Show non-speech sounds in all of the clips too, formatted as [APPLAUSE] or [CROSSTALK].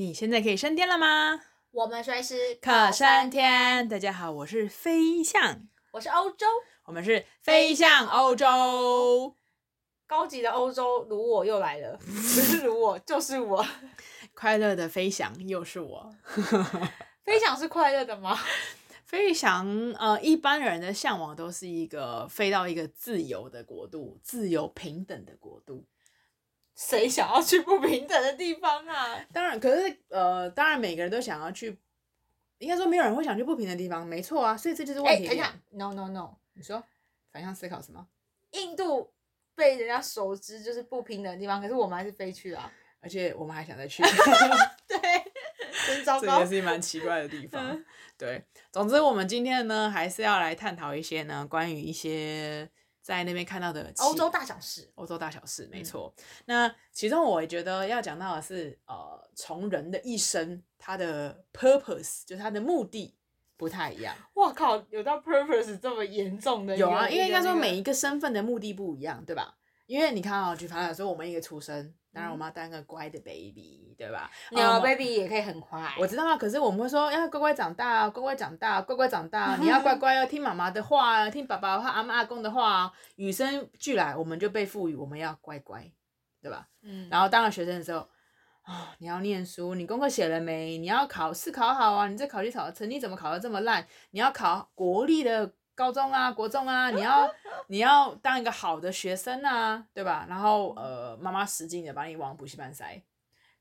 你现在可以升天了吗？我们随时可升天。大家好，我是飞象，我是欧洲，我们是飞向欧洲。高级的欧洲，如我又来了，[LAUGHS] [LAUGHS] 不是如我，就是我。[LAUGHS] 快乐的飞翔又是我。飞翔是快乐的吗？飞翔，呃，一般人的向往都是一个飞到一个自由的国度，自由平等的国度。谁想要去不平等的地方啊？[LAUGHS] 当然，可是呃，当然每个人都想要去，应该说没有人会想去不平等的地方，没错啊，所以这就是问题。哎、欸，等一下，no no no，你说反向思考什么？印度被人家熟知就是不平等的地方，可是我们还是飞去了，而且我们还想再去。[LAUGHS] [LAUGHS] 对，真糟糕，这也是一蛮奇怪的地方。对，总之我们今天呢，还是要来探讨一些呢，关于一些。在那边看到的欧洲大小事，欧洲大小事，没错。嗯、那其中我也觉得要讲到的是，呃，从人的一生，他的 purpose 就是他的目的不太一样。哇靠，有到 purpose 这么严重的？有啊，因为应该说每一个身份的目的不一样，对吧？因为你看啊、哦，举凡来说，我们一个出生。当然，我们要当个乖的 baby，对吧？有、baby 也可以很乖。我知道啊，可是我们会说要乖乖长大，乖乖长大，乖乖长大。你要乖乖要 [LAUGHS] 听妈妈的话，听爸爸的话，阿妈阿公的话。与生俱来，我们就被赋予我们要乖乖，对吧？嗯。然后当了学生的时候，啊、哦，你要念书，你功课写了没？你要考试考好啊！你这考试考成绩怎么考得这么烂？你要考国立的。高中啊，国中啊，你要你要当一个好的学生啊，对吧？然后呃，妈妈使劲的把你往补习班塞，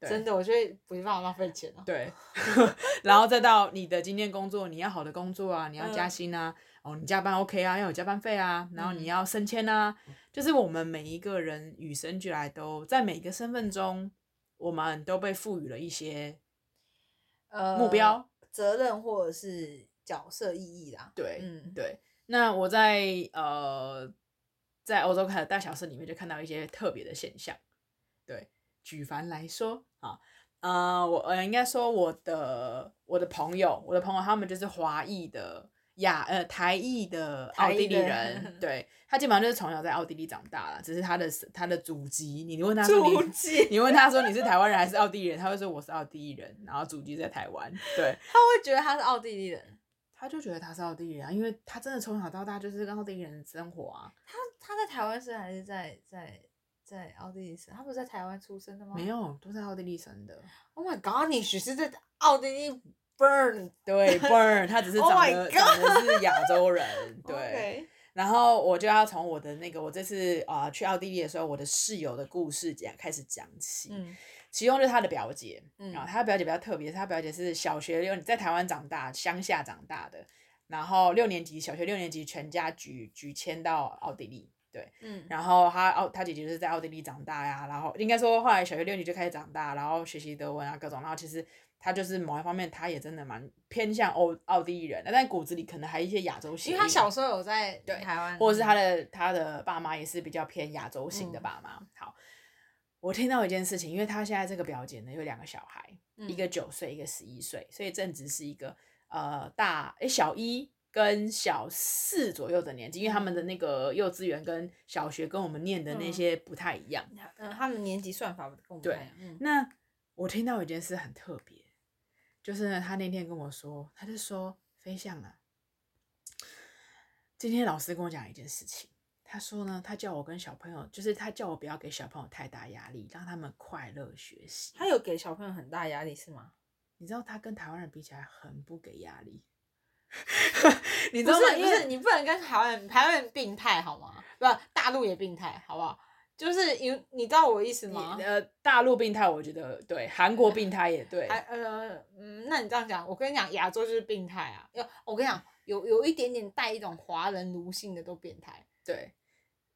真的，我觉得补习班好浪费钱啊。对，[LAUGHS] 然后再到你的今天工作，你要好的工作啊，你要加薪啊，嗯、哦，你加班 OK 啊，要有加班费啊，然后你要升迁啊，嗯、就是我们每一个人与生俱来都在每一个身份中，我们都被赋予了一些呃目标、呃、责任或者是角色意义啦。对，嗯，对。那我在呃，在欧洲看的大小事里面就看到一些特别的现象，对，举凡来说啊，呃，我呃应该说我的我的朋友，我的朋友他们就是华裔的亚呃台裔的奥地利人，对，他基本上就是从小在奥地利长大了，只是他的他的祖籍，你问他说你，你问他说你是台湾人还是奥地利人，他会说我是奥地利人，然后祖籍在台湾，对，他会觉得他是奥地利人。他就觉得他是奥地利人啊，因为他真的从小到大就是跟奥地利人生活啊。他他在台湾生还是在在在奥地利生？他不是在台湾出生的吗？没有，都在奥地利生的。Oh my god！你只是在奥地利 burn，对 burn，他只是 [LAUGHS] 长得、oh、长得是亚洲人，[LAUGHS] 对。Okay. 然后我就要从我的那个我这次啊、呃、去奥地利的时候，我的室友的故事讲开始讲起。嗯。其中就是他的表姐，嗯，然后他的表姐比较特别，他表姐是小学六在台湾长大，乡下长大的，然后六年级小学六年级全家举举迁到奥地利，对，嗯，然后他奥他姐姐就是在奥地利长大呀，然后应该说后来小学六年级就开始长大，然后学习德文啊各种，然后其实他就是某一方面他也真的蛮偏向欧奥地利人的，但骨子里可能还有一些亚洲型，因为他小时候有在对台湾，或者是他的他的爸妈也是比较偏亚洲型的爸妈，嗯、好。我听到一件事情，因为他现在这个表姐呢有两个小孩，嗯、一个九岁，一个十一岁，所以正值是一个呃大诶小一跟小四左右的年纪，因为他们的那个幼稚园跟小学跟我们念的那些不太一样，嗯，嗯他们年级算法不同。对，嗯、那我听到一件事很特别，就是呢，他那天跟我说，他就说飞象啊，今天老师跟我讲一件事情。他说呢，他叫我跟小朋友，就是他叫我不要给小朋友太大压力，让他们快乐学习。他有给小朋友很大压力是吗？你知道他跟台湾人比起来很不给压力，[LAUGHS] 你知道吗？不是，不是，你不能跟台湾人，台湾人病态好吗？不，大陆也病态，好不好？就是有你知道我意思吗？呃，大陆病态，我觉得对，韩国病态也对。还呃，嗯，那你这样讲，我跟你讲，亚洲就是病态啊。要，我跟你讲，有有一点点带一种华人奴性的都变态，对。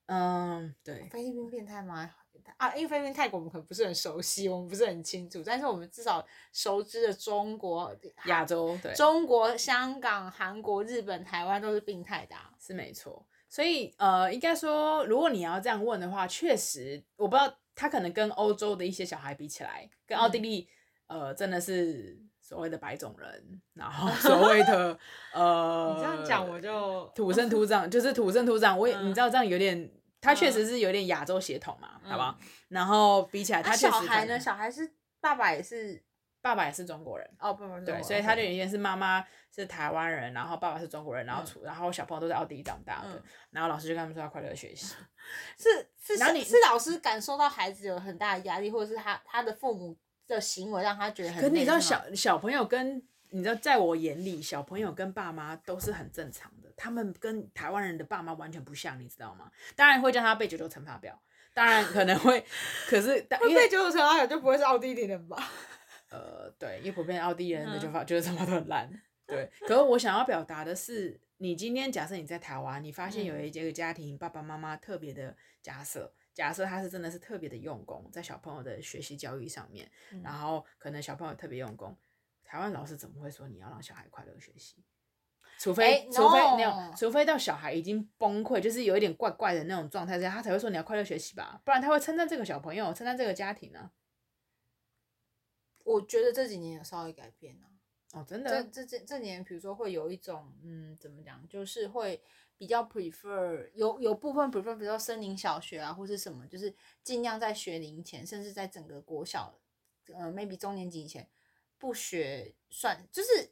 嗯，对，菲律宾变态吗？啊，因为菲律宾、泰国我们可能不是很熟悉，我们不是很清楚，但是我们至少熟知的中国、亚洲，对，中国、香港、韩国、日本、台湾都是病态的，是没错。所以，呃，应该说，如果你要这样问的话，确实，我不知道他可能跟欧洲的一些小孩比起来，跟奥地利，嗯、呃，真的是所谓的白种人，然后 [LAUGHS] 所谓的呃，[LAUGHS] 你这样讲我就土生土长，就是土生土长，我也、嗯、你知道这样有点。他确实是有点亚洲血统嘛，嗯、好不好？然后比起来，他小孩呢？小孩是爸爸也是爸爸也是中国人。哦，爸爸。对，所以他就原先是妈妈是台湾人，然后爸爸是中国人，然后出，然后小朋友都在奥地利长大的，然后老师就跟他们说要快乐学习。是是，然后你是老师感受到孩子有很大的压力，或者是他他的父母的行为让他觉得很。可是你知道小小朋友跟你知道，在我眼里，小朋友跟爸妈都是很正常的，他们跟台湾人的爸妈完全不像，你知道吗？当然会叫他背九九乘法表。当然可能会，可是 [LAUGHS] 会背九九乘法表就不会是奥地利人吧？[LAUGHS] 呃，对，因为普遍奥地利人的九九乘法都很烂。对，可是我想要表达的是，你今天假设你在台湾，你发现有一这个家庭，爸爸妈妈特别的假设，假设他是真的是特别的用功在小朋友的学习教育上面，然后可能小朋友特别用功，台湾老师怎么会说你要让小孩快乐学习？除非、欸、除非那种，除非到小孩已经崩溃，就是有一点怪怪的那种状态下，他才会说你要快乐学习吧，不然他会称赞这个小朋友，称赞这个家庭呢、啊。我觉得这几年有稍微改变了、啊。哦，真的。这这这年，比如说会有一种，嗯，怎么讲，就是会比较 prefer 有有部分 prefer，比如说森林小学啊，或是什么，就是尽量在学龄前，甚至在整个国小，呃，maybe 中年级以前不学算，就是。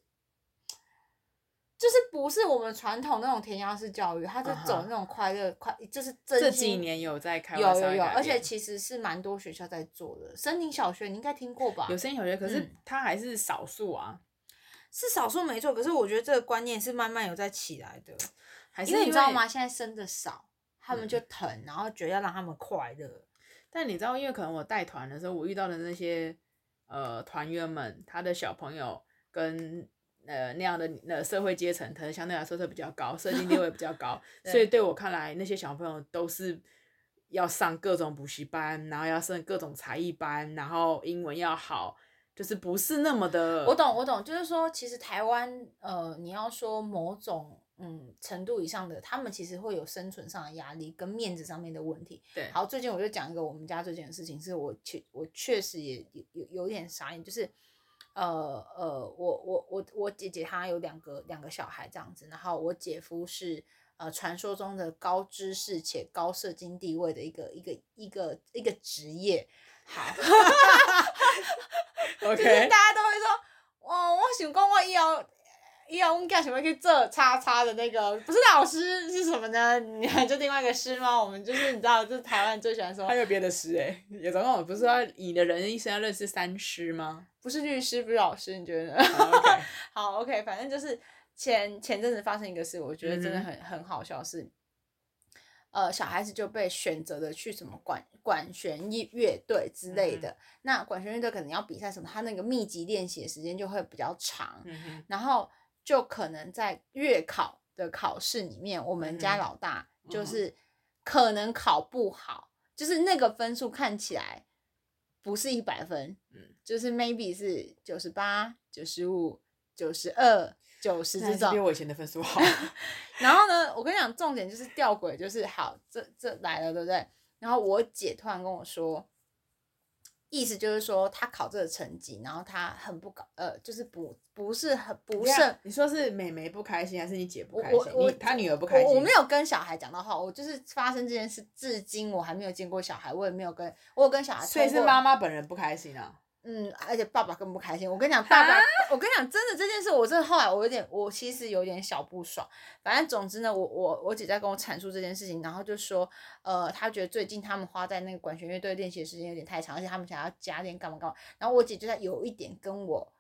就是不是我们传统那种填鸭式教育，他就走那种快乐快，就是这几年有在开，有有有，而且其实是蛮多学校在做的。森林小学你应该听过吧？有森林小学，可是它还是少数啊，嗯、是少数没错。可是我觉得这个观念是慢慢有在起来的，还是因为你知道吗？现在生的少，他们就疼，嗯、然后觉得要让他们快乐。但你知道，因为可能我带团的时候，我遇到的那些呃团员们，他的小朋友跟。呃，那样的呃社会阶层，可能相对来说是比较高，社经地位比较高，[LAUGHS] 所以对我看来，那些小朋友都是要上各种补习班，然后要上各种才艺班，然后英文要好，就是不是那么的。我懂，我懂，就是说，其实台湾，呃，你要说某种嗯程度以上的，他们其实会有生存上的压力跟面子上面的问题。对。好，最近我就讲一个我们家最近的事情，是我确我确实也有有有点傻眼，就是。呃呃，我我我我姐姐她有两个两个小孩这样子，然后我姐夫是呃传说中的高知识且高社经地位的一个一个一个一个职业，好 [LAUGHS] 就是大家都会说，哦，我想讲我以后。要我们干什么？可以做叉叉的那个，不是老师是什么呢？你还就另外一个师吗？我们就是你知道，就是台湾最喜欢说。还有别的师哎、欸，有总共不是说你的人一生要认识三师吗？不是律师，不是老师，你觉得呢？Oh, okay. [LAUGHS] 好，OK，反正就是前前阵子发生一个事，我觉得真的很、mm hmm. 很好笑是，是呃小孩子就被选择的去什么管管弦乐乐队之类的。Mm hmm. 那管弦乐队可能要比赛什么，他那个密集练习的时间就会比较长，mm hmm. 然后。就可能在月考的考试里面，我们家老大就是可能考不好，嗯、就是那个分数看起来不是一百分，嗯，就是 maybe 是九十八、九十五、九十二、九十这种，比我以前的分数好。[LAUGHS] 然后呢，我跟你讲，重点就是吊诡，就是好，这这来了，对不对？然后我姐突然跟我说。意思就是说，她考这个成绩，然后她很不高，呃，就是不不是很不是。你说是妹妹不开心，还是你姐不开心？我我她女儿不开心。我，我没有跟小孩讲到话，我就是发生这件事，至今我还没有见过小孩，我也没有跟我有跟小孩。所以是妈妈本人不开心啊。嗯，而且爸爸更不开心。我跟你讲，爸爸，我跟你讲，真的这件事，我真的后来我有点，我其实有点小不爽。反正总之呢，我我我姐在跟我阐述这件事情，然后就说，呃，她觉得最近他们花在那个管弦乐队练习的时间有点太长，而且他们想要加练干嘛干嘛。然后我姐就在有一点跟我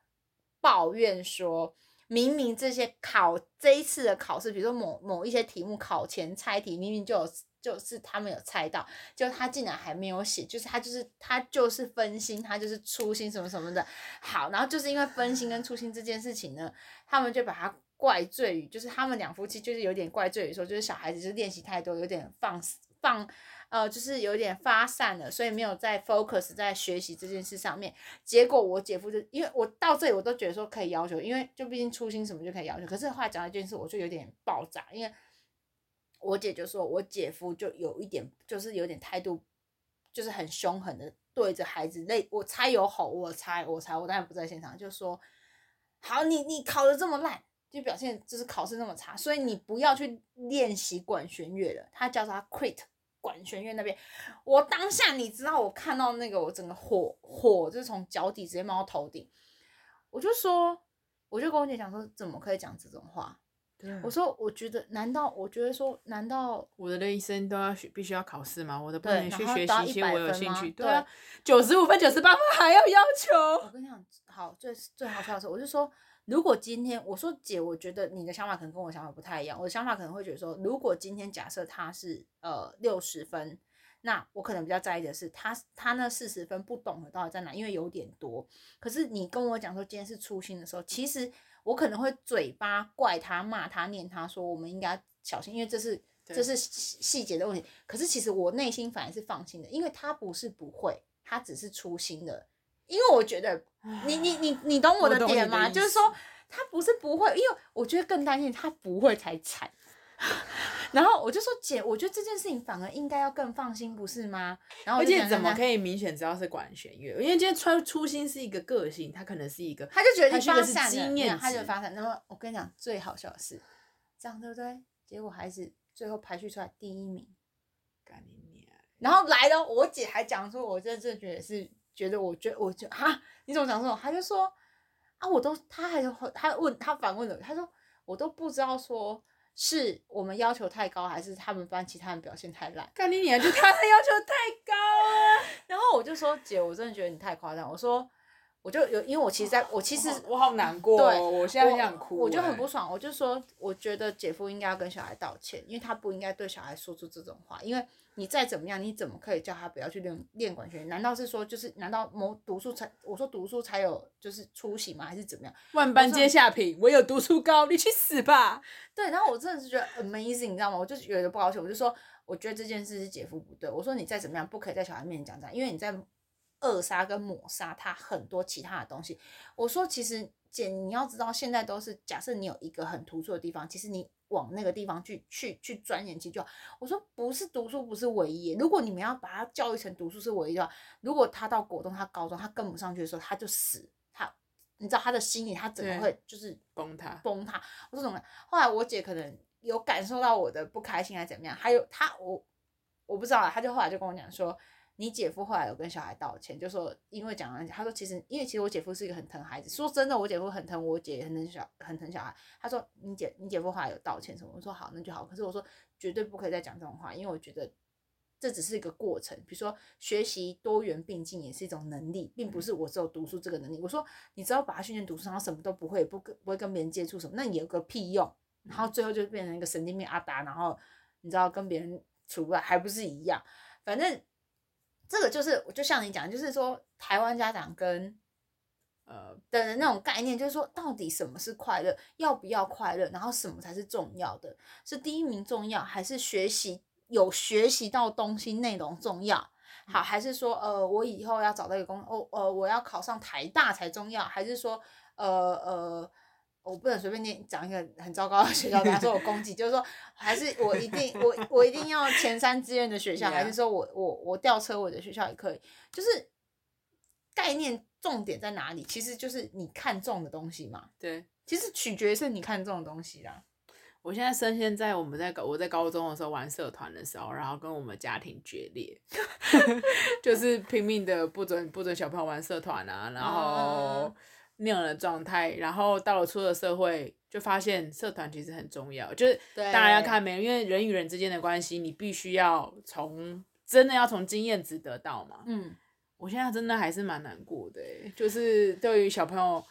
抱怨说，明明这些考这一次的考试，比如说某某一些题目考前猜题，明明就有。就是他们有猜到，就他竟然还没有写，就是他就是他就是分心，他就是粗心什么什么的。好，然后就是因为分心跟粗心这件事情呢，他们就把他怪罪于，就是他们两夫妻就是有点怪罪于说，就是小孩子就是练习太多，有点放放呃，就是有点发散了，所以没有在 focus 在学习这件事上面。结果我姐夫就因为我到这里我都觉得说可以要求，因为就毕竟粗心什么就可以要求，可是后来讲到这件事，我就有点爆炸，因为。我姐就说，我姐夫就有一点，就是有点态度，就是很凶狠的对着孩子，那我猜有吼，我猜，我猜，我当然不在现场，就说，好，你你考得这么烂，就表现就是考试那么差，所以你不要去练习管弦乐了。他叫他 quit 管弦乐那边。我当下你知道，我看到那个，我整个火火就是从脚底直接冒到头顶。我就说，我就跟我姐讲说，怎么可以讲这种话？对我说，我觉得，难道我觉得说，难道我的人生都要学，必须要考试吗？我的不能去学习一些我有兴趣？对啊，九十五分、九十八分还要要求？我跟你讲，好，最最好笑的是，我就说，如果今天我说姐，我觉得你的想法可能跟我想法不太一样。我的想法可能会觉得说，如果今天假设他是呃六十分，那我可能比较在意的是他他那四十分不懂的到底在哪，因为有点多。可是你跟我讲说今天是初心的时候，其实。我可能会嘴巴怪他、骂他、念他，说我们应该小心，因为这是这是细节的问题。可是其实我内心反而是放心的，因为他不是不会，他只是粗心的。因为我觉得你你你你懂我的点吗？就是说他不是不会，因为我觉得更担心他不会才惨。[LAUGHS] 然后我就说姐，我觉得这件事情反而应该要更放心，不是吗？然后而且怎么可以明显知道是管弦乐？因为今天穿初心是一个个性，他可能是一个，他就觉得你发散了，他就发散。然后我跟你讲，最好笑的是这样，对不对？结果孩子最后排序出来第一名，然后来了，我姐还讲说，我真的觉得是觉得，我觉得我就哈，你怎么讲这种？他就说啊，我都，他还他问他反问了，他说我都不知道说。是我们要求太高，还是他们班其他人表现太烂？看你脸，就他的要求太高了。[LAUGHS] 然后我就说姐，我真的觉得你太夸张。我说，我就有，因为我其实在，在我其实我好难过，对，我现在很想哭，我就很不爽。我就说，我觉得姐夫应该要跟小孩道歉，因为他不应该对小孩说出这种话，因为。你再怎么样，你怎么可以叫他不要去练练管弦？难道是说就是难道某读书才我说读书才有就是出息吗？还是怎么样？万般皆下品，唯有读书高，你去死吧！对，然后我真的是觉得 amazing，你知道吗？我就觉得不高兴，我就说我觉得这件事是姐夫不对。我说你再怎么样，不可以在小孩面前讲这样，因为你在扼杀跟抹杀他很多其他的东西。我说其实姐，你要知道现在都是假设你有一个很突出的地方，其实你。往那个地方去去去钻研去就好。我说不是读书不是唯一。如果你们要把他教育成读书是唯一的话，如果他到国中、他高中他跟不上去的时候，他就死。他，你知道他的心理，他怎么会就是崩塌？崩塌。我说怎么？后来我姐可能有感受到我的不开心还是怎么样？还有他我我不知道，他就后来就跟我讲说。你姐夫后来有跟小孩道歉，就说因为讲了，他说其实因为其实我姐夫是一个很疼孩子，说真的，我姐夫很疼我姐，很疼小很疼小孩。他说你姐你姐夫后来有道歉什么？我说好，那就好。可是我说绝对不可以再讲这种话，因为我觉得这只是一个过程。比如说学习多元并进也是一种能力，并不是我只有读书这个能力。我说你只要把他训练读书，然后什么都不会，不跟不会跟别人接触什么，那你有个屁用？然后最后就变成一个神经病阿达，然后你知道跟别人处不来，还不是一样？反正。这个就是，就像你讲，就是说台湾家长跟呃的那种概念，就是说到底什么是快乐，要不要快乐，然后什么才是重要的，是第一名重要，还是学习有学习到东西内容重要？好，还是说呃我以后要找到一个工，哦呃我要考上台大才重要？还是说呃呃？我不能随便念讲一个很糟糕的学校，比方说我攻击，就是说还是我一定我我一定要前三志愿的学校还是说我我我吊车尾的学校也可以，就是概念重点在哪里？其实就是你看中的东西嘛。对，其实取决于是你看中的东西啦。我现在深陷在我们在高我在高中的时候玩社团的时候，然后跟我们家庭决裂，[LAUGHS] 就是拼命的不准不准小朋友玩社团啊，然后。Uh 那样的状态，然后到了出了社会，就发现社团其实很重要，就是当然要看没人，因为人与人之间的关系，你必须要从真的要从经验值得到嘛。嗯，我现在真的还是蛮难过的，就是对于小朋友，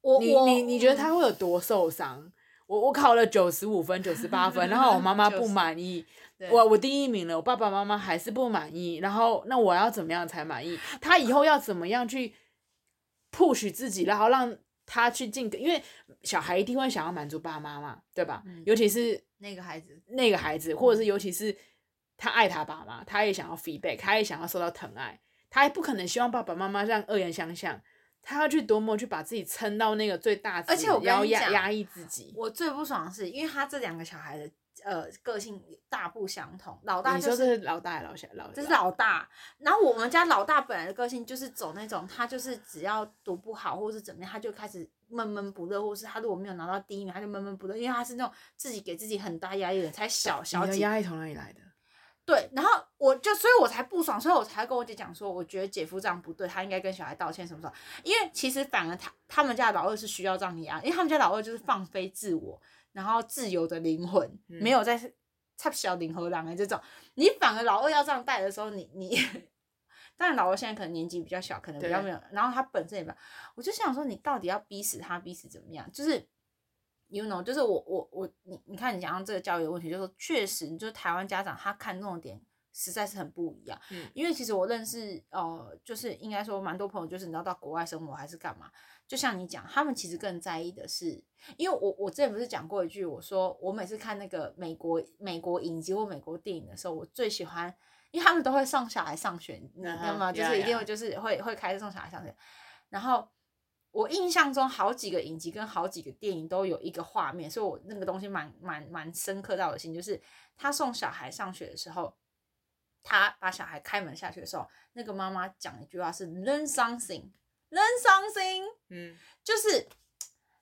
我你你你觉得他会有多受伤？我我考了九十五分、九十八分，然后我妈妈不 [LAUGHS] 满意，我我第一名了，我爸爸妈妈还是不满意，然后那我要怎么样才满意？他以后要怎么样去？push 自己，然后让他去进，因为小孩一定会想要满足爸妈嘛，对吧？嗯、尤其是那个孩子，那个孩子，或者是尤其是他爱他爸妈，他也想要 feedback，他也想要受到疼爱，他也不可能希望爸爸妈妈这样恶言相向，他要去多么去把自己撑到那个最大，而且我要压压抑自己。我最不爽的是，因为他这两个小孩的。呃，个性大不相同。老大就是，老大老小？老这是老大。然后我们家老大本来的个性就是走那种，他就是只要读不好或是怎么样，他就开始闷闷不乐，或是他如果没有拿到第一名，他就闷闷不乐，因为他是那种自己给自己很大压力的，才小小几。压力从哪里来的？对，然后我就，所以我才不爽，所以我才跟我姐讲说，我觉得姐夫这样不对，他应该跟小孩道歉什么什么。因为其实反而他他们家的老二是需要这样压，因为他们家老二就是放飞自我，然后自由的灵魂，嗯、没有在插小领和狼的这种。你反而老二要这样带的时候，你你，当然老二现在可能年纪比较小，可能比较没有，然后他本身也没有，我就想说，你到底要逼死他，逼死怎么样？就是。You know，就是我我我你你看你讲到这个教育的问题，就是说确实，就是台湾家长他看重点实在是很不一样。嗯，因为其实我认识呃，就是应该说蛮多朋友，就是你知道到国外生活还是干嘛，就像你讲，他们其实更在意的是，因为我我之前不是讲过一句，我说我每次看那个美国美国影集或美国电影的时候，我最喜欢，因为他们都会送小孩上学，你知道吗？就是一定会就是会会开始送小孩上学，然后。我印象中好几个影集跟好几个电影都有一个画面，所以我那个东西蛮蛮蛮深刻到我心，就是他送小孩上学的时候，他把小孩开门下去的时候，那个妈妈讲一句话是 learn something，learn something，嗯，就是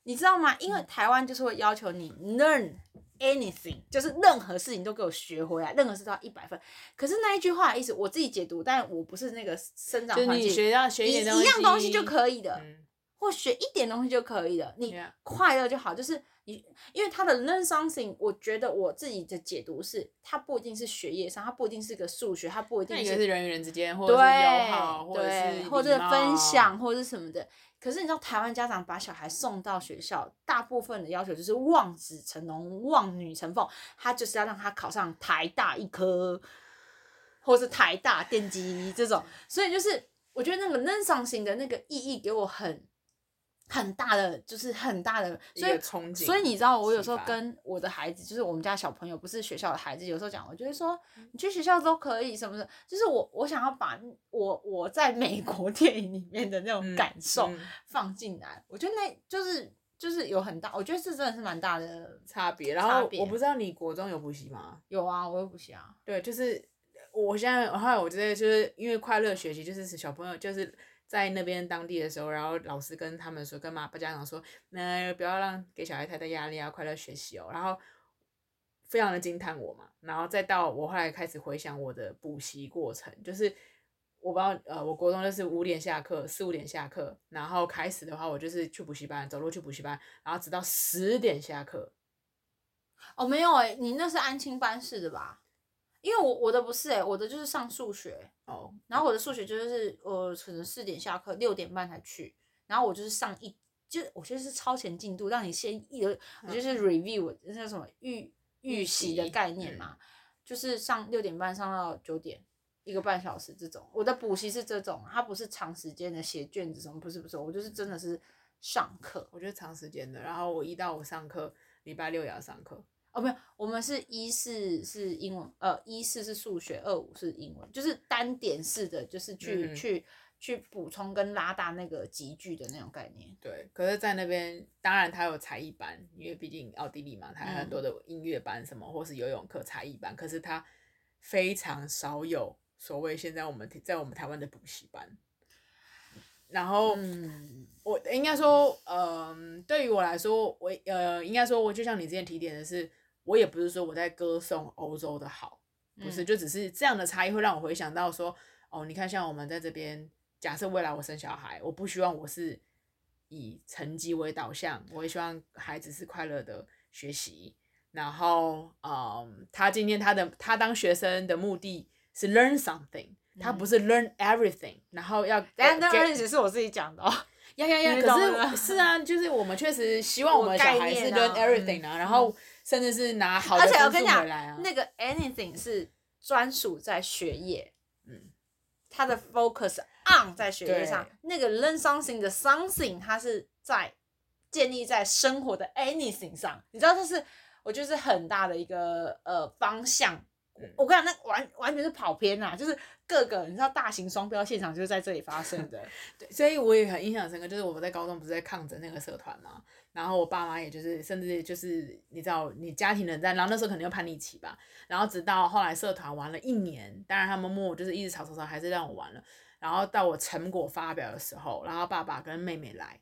你知道吗？因为台湾就是会要求你 learn anything，就是任何事情都给我学回来，任何事都要一百分。可是那一句话的意思我自己解读，但我不是那个生长环境，学要学一点东西，一样东西就可以的。嗯或学一点东西就可以的，你快乐就好。就是你，因为他的 learn something，我觉得我自己的解读是，它不一定是学业上，它不一定是个数学，它不一定是，是人与人之间，或者是友好，或者是或者分享，或者是什么的。可是你知道，台湾家长把小孩送到学校，大部分的要求就是望子成龙、望女成凤，他就是要让他考上台大一科，或是台大电机这种。所以就是，我觉得那个 learn something 的那个意义给我很。很大的，就是很大的，所以所以你知道，我有时候跟我的孩子，就是我们家小朋友，不是学校的孩子，有时候讲，我觉得说，你去学校都可以什么的，就是我我想要把我我在美国 [LAUGHS] 电影里面的那种感受放进来，我觉得那就是就是有很大，我觉得这真的是蛮大的差别。然后我不知道你国中有补习吗？有啊，我有补习啊。对，就是我现在后来我觉得就是因为快乐学习，就是小朋友就是。在那边当地的时候，然后老师跟他们说，跟妈爸家长说，那不要让给小孩太大压力啊，快乐学习哦。然后非常的惊叹我嘛，然后再到我后来开始回想我的补习过程，就是我不知道呃，我国中就是五点下课，四五点下课，然后开始的话，我就是去补习班，走路去补习班，然后直到十点下课。哦，没有哎、欸，你那是安亲班式的吧？因为我我的不是哎、欸，我的就是上数学哦，然后我的数学就是我可能四点下课，六点半才去，然后我就是上一就我觉得是超前进度，让你先一我就是 review 那叫什么预预习的概念嘛，就是上六点半上到九点，一个半小时这种。我的补习是这种，它不是长时间的写卷子什么，不是不是，我就是真的是上课，我觉得长时间的，然后我一到五上课，礼拜六也要上课。哦，没有，我们是一四是英文，呃，一四是数学，二五是英文，就是单点式的，就是去、嗯、去去补充跟拉大那个集聚的那种概念。对，可是，在那边当然它有才艺班，因为毕竟奥地利嘛，它有很多的音乐班什么，嗯、或是游泳课、才艺班，可是它非常少有所谓现在我们在我们台湾的补习班。然后，嗯、我应该说，嗯、呃，对于我来说，我呃，应该说，我就像你之前提点的是。我也不是说我在歌颂欧洲的好，不是，就只是这样的差异会让我回想到说，哦，你看，像我们在这边，假设未来我生小孩，我不希望我是以成绩为导向，我也希望孩子是快乐的学习。然后，嗯，他今天他的他当学生的目的是 learn something，他不是 learn everything。然后要，但那个只是我自己讲的哦，呀呀呀，可是是啊，就是我们确实希望我们小孩是 learn everything 啊，然后。甚至是拿好的分数回来啊！而且我跟你讲，那个 anything 是专属在学业，嗯，他的 focus on 在学业上。那个 learn something 的 something，它是在建立在生活的 anything 上。你知道，这是我觉得是很大的一个呃方向。我跟你讲，那完完全是跑偏呐，就是各个你知道大型双标现场就是在这里发生的。[LAUGHS] 对，所以我也很印象深刻，就是我们在高中不是在抗争那个社团嘛，然后我爸妈也就是，甚至就是你知道，你家庭冷战，然后那时候可能有叛逆期吧，然后直到后来社团玩了一年，当然他们默默就是一直吵吵吵，还是让我玩了，然后到我成果发表的时候，然后爸爸跟妹妹来，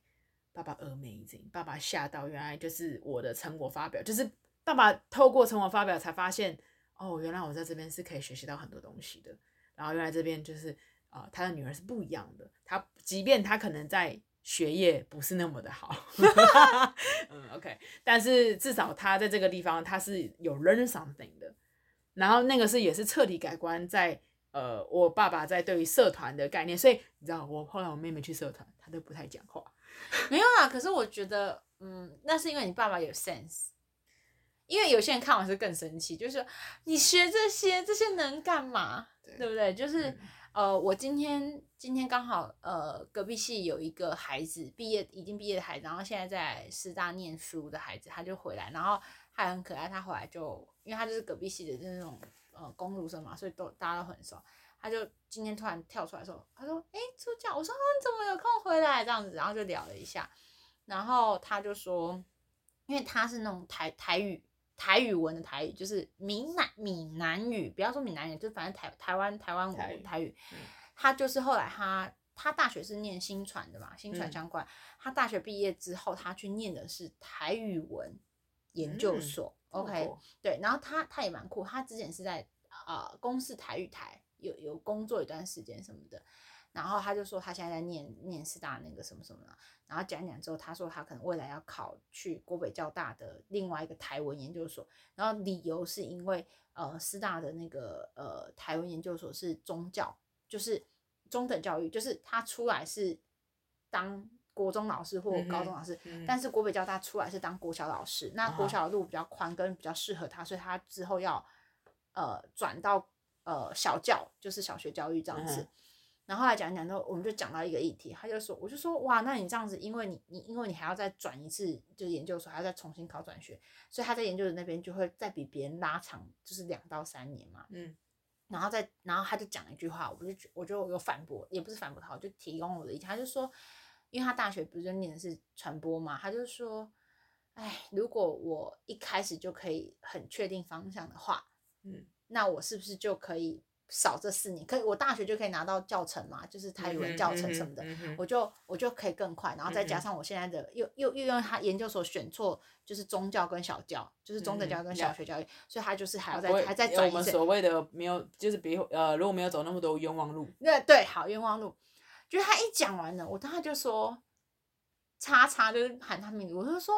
爸爸 amazing，爸爸吓到，原来就是我的成果发表，就是爸爸透过成果发表才发现。哦，原来我在这边是可以学习到很多东西的。然后原来这边就是啊、呃，他的女儿是不一样的。他即便他可能在学业不是那么的好，[LAUGHS] 嗯，OK，但是至少他在这个地方他是有 learn something 的。然后那个是也是彻底改观在呃，我爸爸在对于社团的概念。所以你知道，我后来我妹妹去社团，她都不太讲话。没有啦，可是我觉得，嗯，那是因为你爸爸有 sense。因为有些人看完是更生气，就是说你学这些，这些能干嘛？对，对不对？就是、嗯、呃，我今天今天刚好呃，隔壁系有一个孩子毕业，已经毕业的孩子，然后现在在师大念书的孩子，他就回来，然后还很可爱。他回来就，因为他就是隔壁系的就是那种呃公路生嘛，所以都大家都很熟。他就今天突然跳出来说，他说：“哎，助教，我说你怎么有空回来？”这样子，然后就聊了一下，然后他就说，因为他是那种台台语。台语文的台语就是闽南闽南语，不要说闽南语，就反正台台湾台湾台语。台语嗯、他就是后来他他大学是念新传的嘛，新传相关。嗯、他大学毕业之后，他去念的是台语文研究所。嗯、OK，对，然后他他也蛮酷，他之前是在啊、呃、公视台语台有有工作一段时间什么的。然后他就说他现在在念念师大那个什么什么的，然后讲讲之后，他说他可能未来要考去国北教大的另外一个台文研究所，然后理由是因为呃师大的那个呃台文研究所是宗教，就是中等教育，就是他出来是当国中老师或高中老师，嗯嗯、但是国北教大出来是当国小老师，那国小的路比较宽，跟比较适合他，所以他之后要呃转到呃小教，就是小学教育这样子。嗯然后来讲讲之后，我们就讲到一个议题，他就说，我就说，哇，那你这样子，因为你你因为你还要再转一次，就是研究所还要再重新考转学，所以他在研究所那边就会再比别人拉长，就是两到三年嘛。嗯。然后再然后他就讲了一句话，我就我就有反驳，也不是反驳他，我就提供我的意见。他就说，因为他大学不是念的是传播嘛，他就说，哎，如果我一开始就可以很确定方向的话，嗯，那我是不是就可以？少这四年，可以我大学就可以拿到教程嘛，就是台语文教程什么的，嗯嗯嗯、我就我就可以更快，然后再加上我现在的、嗯、又又又用他研究所选错，就是中教跟小教，就是中等教育跟小学教育，嗯、所以他就是还要再会还在转。我们所谓的没有，就是比如呃，如果没有走那么多冤枉路。对对，好冤枉路，就是他一讲完了，我当时就说，叉叉就是喊他名字，我就说，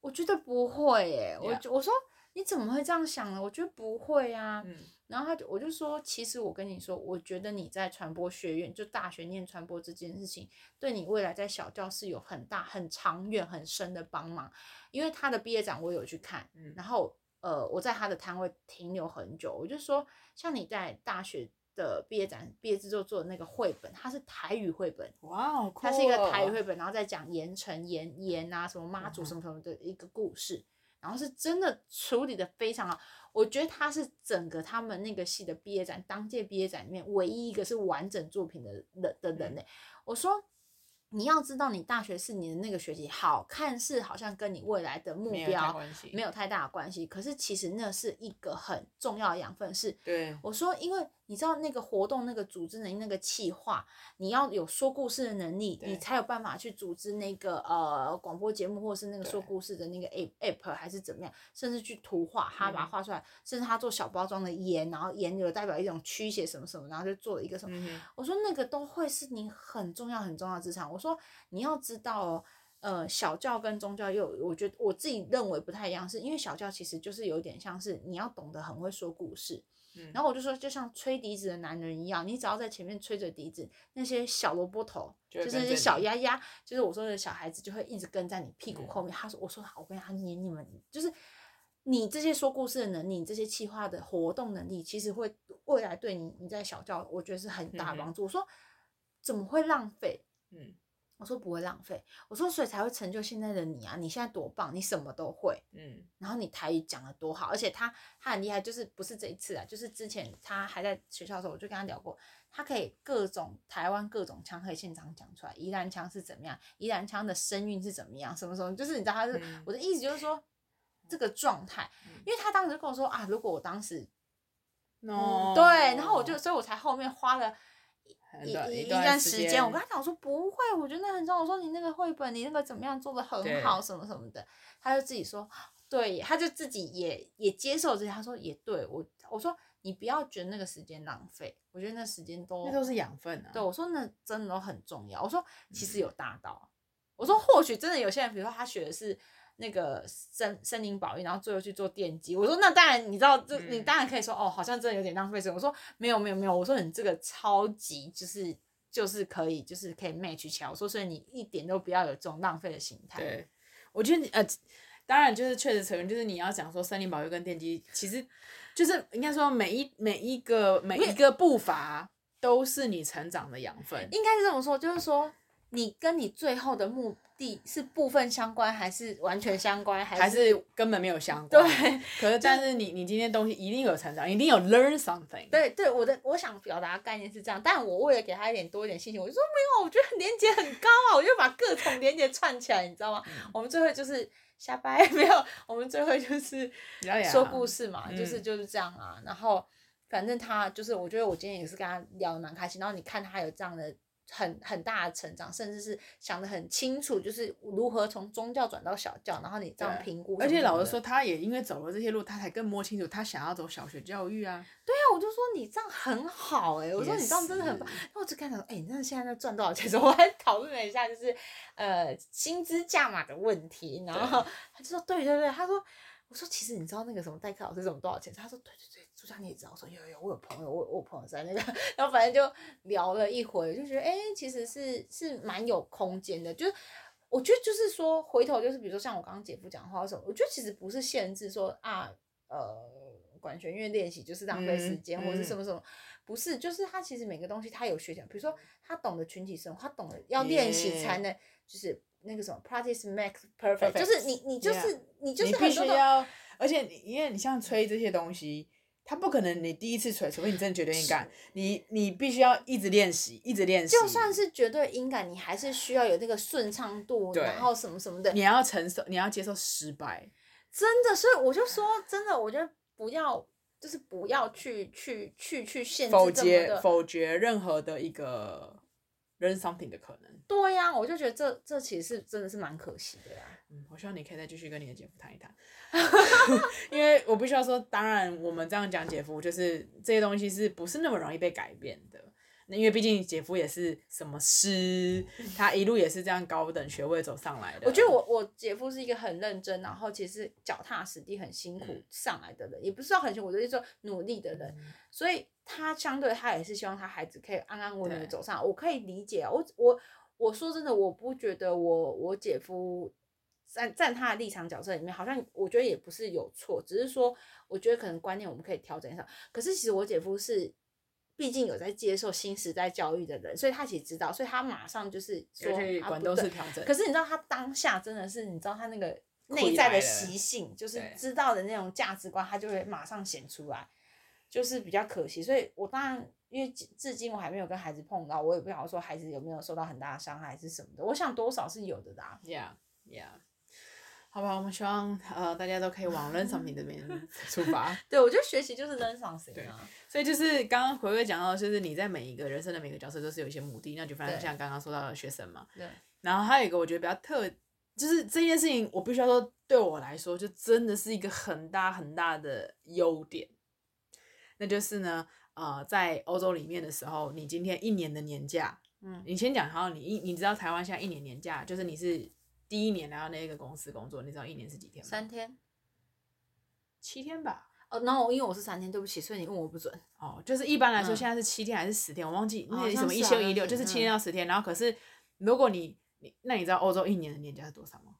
我觉得不会耶，我.我说你怎么会这样想呢？我觉得不会啊。嗯然后他就我就说，其实我跟你说，我觉得你在传播学院就大学念传播这件事情，对你未来在小教室有很大、很长远、很深的帮忙。因为他的毕业展我有去看，然后呃我在他的摊位停留很久。我就说，像你在大学的毕业展毕业制作做的那个绘本，它是台语绘本，哇，它是一个台语绘本，然后再讲盐城盐盐啊什么妈祖什么什么的一个故事，然后是真的处理的非常好。我觉得他是整个他们那个系的毕业展，当届毕业展里面唯一一个是完整作品的人的人呢。我说。你要知道，你大学四年的那个学习，好看是好像跟你未来的目标没有太大的关系，可是其实那是一个很重要的养分。是，对，我说，因为你知道那个活动、那个组织能力、那个企划，你要有说故事的能力，你才有办法去组织那个呃广播节目，或者是那个说故事的那个 app app 还是怎么样，甚至去图画，他把它画出来，嗯、甚至他做小包装的盐，然后盐有代表一种驱邪什么什么，然后就做了一个什么，嗯、我说那个都会是你很重要很重要的资产。我说你要知道哦，呃，小教跟宗教又我觉得我自己认为不太一样，是因为小教其实就是有点像是你要懂得很会说故事，嗯，然后我就说就像吹笛子的男人一样，你只要在前面吹着笛子，那些小萝卜头就，就是那些小丫丫，就是我说的小孩子就会一直跟在你屁股后面。嗯、他说我说好，我跟他黏你们，就是你这些说故事的能力，你这些企划的活动能力，其实会未来对你你在小教我觉得是很大帮助。嗯、我说怎么会浪费？嗯。我说不会浪费，我说所以才会成就现在的你啊！你现在多棒，你什么都会，嗯，然后你台语讲的多好，而且他他很厉害，就是不是这一次啊，就是之前他还在学校的时候，我就跟他聊过，他可以各种台湾各种腔可以现场讲出来，宜兰腔是怎么样，宜兰腔的声韵是怎么样，什么什么，就是你知道他是、嗯、我的意思就是说这个状态，因为他当时跟我说啊，如果我当时，no，、嗯、对，然后我就所以我才后面花了。一一一段时间，我跟他讲，我说不会，我觉得很重要。我说你那个绘本，你那个怎么样做的很好，什么什么的。他就自己说，对，他就自己也也接受这些。他说也对我，我说你不要觉得那个时间浪费，我觉得那时间都那都是养分啊。对，我说那真的都很重要。我说其实有大到，嗯、我说或许真的有些人，比如说他学的是那个森森林保育，然后最后去做电机。我说那当然，你知道这你当然可以说、嗯、哦，好像真的有点浪费时间。我说没有没有没有，我说你这个超级就是就是可以就是可以 match 起来。我说所以你一点都不要有这种浪费的心态。对，我觉得你呃。当然，就是确实承认，就是你要讲说森林保育跟电机，其实就是应该说每一每一个每一个步伐都是你成长的养分。应该是这么说，就是说你跟你最后的目的是部分相关，还是完全相关，还是，还是根本没有相关？对。可是，但是你你今天东西一定有成长，一定有 learn something。对对，我的我想表达的概念是这样，但我为了给他一点多一点信心，我就说没有，我觉得连接很高啊，我就把各种连接串起来，你知道吗？嗯、我们最后就是。瞎掰 [LAUGHS] 没有，我们最后就是说故事嘛，嗯、就是就是这样啊。然后反正他就是，我觉得我今天也是跟他聊得蛮开心。然后你看他有这样的。很很大的成长，甚至是想得很清楚，就是如何从宗教转到小教，然后你这样评估。而且老实说，他也因为走了这些路，他才更摸清楚他想要走小学教育啊。对啊，我就说你这样很好哎、欸，我说你这样真的很棒。然后我就跟他说，哎、欸，你那现在在赚多少钱？[LAUGHS] 我还讨论了一下，就是呃薪资价码的问题。然后他就说，对对对，他说，我说其实你知道那个什么代课老师怎么多少钱？他说，对对对。就像你也知道，我说有有，我有朋友，我我朋友在那个，然后反正就聊了一回，就觉得哎、欸，其实是是蛮有空间的。就是我觉得就是说，回头就是比如说像我刚刚姐夫讲话的时候，我觉得其实不是限制说啊，呃，管弦乐练习就是浪费时间、嗯、或者是什么什么，不是，就是他其实每个东西他有学讲，比如说他懂得群体生活，他懂得要练习才能，就是那个什么 practice makes perfect. 就是你你就是 yeah. 你就是很多要，而且因为你像吹这些东西。它不可能，你第一次吹，除非你真的绝对音感，你你必须要一直练习，一直练习。就算是绝对音感，你还是需要有那个顺畅度，然后什么什么的。你要承受，你要接受失败。真的，所以我就说，真的，我觉得不要，就是不要去去去去限制否决否决任何的一个 learn something 的可能。对呀、啊，我就觉得这这其实是真的是蛮可惜的呀。嗯，我希望你可以再继续跟你的姐夫谈一谈。[LAUGHS] 因为我必须要说，当然我们这样讲姐夫，就是这些东西是不是那么容易被改变的？那因为毕竟姐夫也是什么师，他一路也是这样高等学位走上来的。我觉得我我姐夫是一个很认真，然后其实脚踏实地、很辛苦上来的人，嗯、也不是说很辛苦，就是说努力的人。嗯、所以他相对他也是希望他孩子可以安安稳稳的走上来。我可以理解，我我我说真的，我不觉得我我姐夫。站站他的立场角色里面，好像我觉得也不是有错，只是说我觉得可能观念我们可以调整一下。可是其实我姐夫是，毕竟有在接受新时代教育的人，所以他其实知道，所以他马上就是说管都是调整。可是你知道他当下真的是，你知道他那个内在的习性，就是知道的那种价值观，他就会马上显出来，就是比较可惜。所以我当然因为至今我还没有跟孩子碰到，我也不晓得说孩子有没有受到很大的伤害还是什么的。我想多少是有的啦。Yeah, yeah. 好吧，我们希望呃大家都可以往 learn something 这边 [LAUGHS] 出发。对，我觉得学习就是 learn something 对啊。所以就是刚刚回归讲到，就是你在每一个人生的每个角色都是有一些目的，那就反正像刚刚说到的学生嘛。对。然后还有一个我觉得比较特，就是这件事情我必须要说，对我来说就真的是一个很大很大的优点。那就是呢，呃，在欧洲里面的时候，你今天一年的年假，嗯，你先讲好，你一你知道台湾现在一年年假就是你是。第一年来到那个公司工作，你知道一年是几天吗？三天，七天吧。哦，那我因为我是三天，对不起，所以你问我不准。哦，就是一般来说现在是七天还是十天？嗯、我忘记那什么一休一六，就是七天到十天。然后可是如果你你那你知道欧洲一年的年假是多少吗？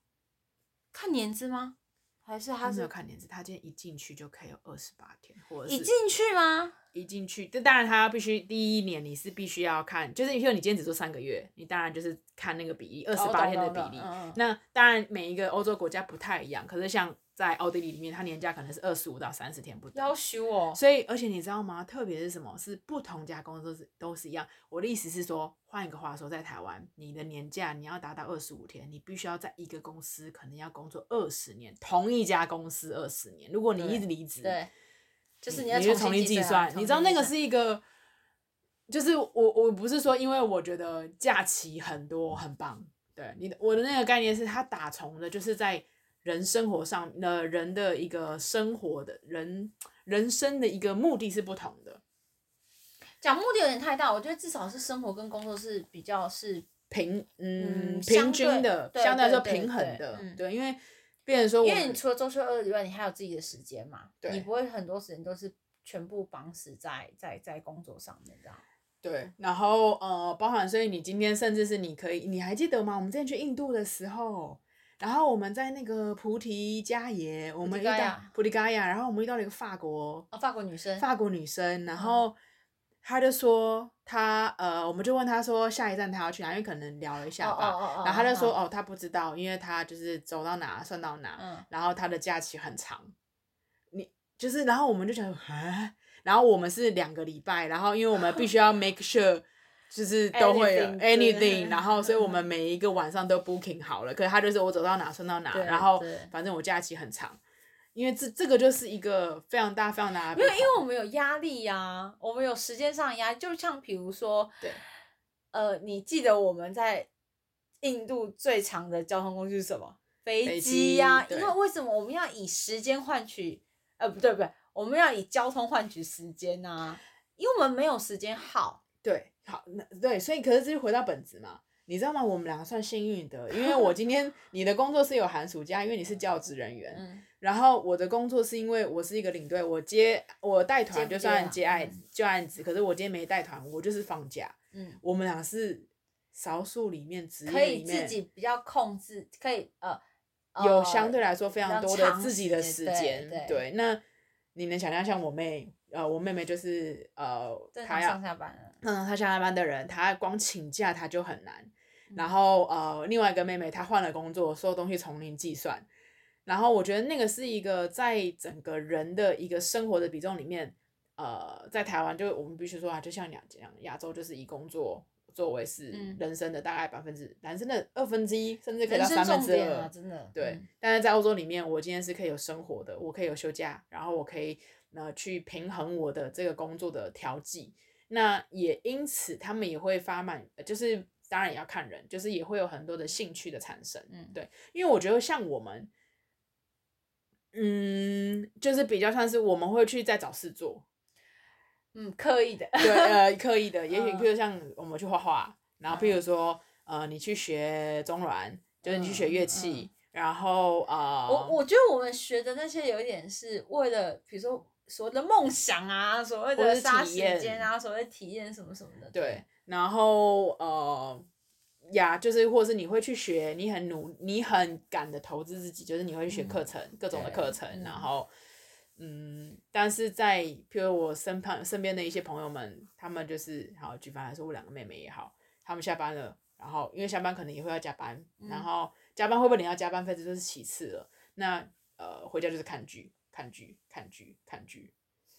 看年资吗？还是他是没有看年资？他今天一进去就可以有二十八天，或者是一进去吗？一进去，这当然他必须第一年你是必须要看，就是因为你今天只做三个月，你当然就是看那个比例，二十八天的比例。哦、那当然每一个欧洲国家不太一样，可是像。在奥地利里面，他年假可能是二十五到三十天不等。要求哦。所以，而且你知道吗？特别是什么？是不同家公司都是都是一样。我的意思是说，换一个话说，在台湾，你的年假你要达到二十五天，你必须要在一个公司可能要工作二十年，同一家公司二十年。如果你一直离职，对，就是你要重新计算。你知道那个是一个，就是我我不是说因为我觉得假期很多很棒，对你的我的那个概念是，他打从的就是在。人生活上呃人的一个生活的人人生的一个目的是不同的。讲目的有点太大，我觉得至少是生活跟工作是比较是平嗯，嗯平均的，相对来说平衡的，对，因为变成说，因为你除了周休二日以外，你还有自己的时间嘛，对，你不会很多时间都是全部绑死在在在工作上面这样。对，然后呃，包含所以你今天甚至是你可以，你还记得吗？我们之前去印度的时候，然后我们在那个菩提迦耶，我们遇到菩提伽耶，然后我们遇到了一个法国哦，法国女生，法国女生，然后她就说他呃，我们就问他说下一站他要去哪，因为可能聊了一下吧，然后他就说哦，他不知道，因为他就是走到哪算到哪，嗯，然后他的假期很长，你就是，然后我们就想啊。然后我们是两个礼拜，然后因为我们必须要 make sure，就是都会有 [LAUGHS] anything，然后所以我们。每一个晚上都 booking 好了。可是他就是我走到哪算到哪，然后反正我假期很长，因为这这个就是一个非常大非常大的。因为因为我们有压力呀、啊，我们有时间上压力，就像比如说，对，呃，你记得我们在印度最长的交通工具是什么？飞机呀、啊，因为为什么我们要以时间换取？呃，不对不对。我们要以交通换取时间呐、啊，因为我们没有时间耗。对，好，那对，所以可是这就回到本质嘛，你知道吗？我们两个算幸运的，因为我今天 [LAUGHS] 你的工作是有寒暑假，因为你是教职人员，嗯、然后我的工作是因为我是一个领队，我接我带团就算接案接案子，可是我今天没带团，我就是放假。嗯，我们俩是少数里面职业里面可以自己比较控制，可以呃有相对来说非常多的自己的时间，对，对，那。你能想象像我妹，呃，我妹妹就是呃，她要上下班了，嗯，她上下班的人，她光请假她就很难。嗯、然后呃，另外一个妹妹她换了工作，所有东西从零计算。然后我觉得那个是一个在整个人的一个生活的比重里面，呃，在台湾就我们必须说啊，就像你讲，亚洲就是以工作作为是人生的大概百分之，嗯、男生的二分之一，甚至可以到三分之二，啊、真的。对，嗯、但是在欧洲里面，我今天是可以有生活的，我可以有休假，然后我可以呃去平衡我的这个工作的调剂。那也因此，他们也会发满，就是当然也要看人，就是也会有很多的兴趣的产生。嗯，对，因为我觉得像我们，嗯，就是比较像是我们会去再找事做。嗯，刻意的，对，呃，刻意的，[LAUGHS] 也许譬如像我们去画画，然后譬如说，呃，你去学中阮，就是你去学乐器，然后呃，我我觉得我们学的那些有一点是为了，比如说所谓的梦想啊，所谓的杀时间啊，所谓的体验什么什么的。对，然后呃，呀，就是或者是你会去学，你很努，你很敢的投资自己，就是你会去学课程，各种的课程，然后。嗯，但是在譬如我身旁身边的一些朋友们，他们就是好举凡来说，我两个妹妹也好，他们下班了，然后因为下班可能也会要加班，嗯、然后加班会不会领到加班费，这都是其次了。那呃，回家就是看剧，看剧，看剧，看剧，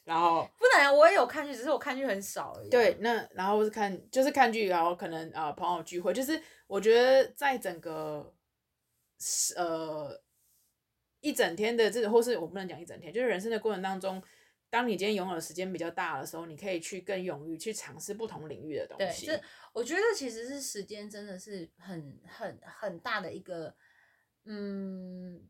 然后不能啊，我也有看剧，只是我看剧很少而已。对，那然后是看就是看剧，然后可能呃朋友聚会，就是我觉得在整个呃。一整天的这个，或是我不能讲一整天，就是人生的过程当中，当你今天拥有的时间比较大的时候，你可以去更勇于去尝试不同领域的东西。对，我觉得其实是时间真的是很很很大的一个嗯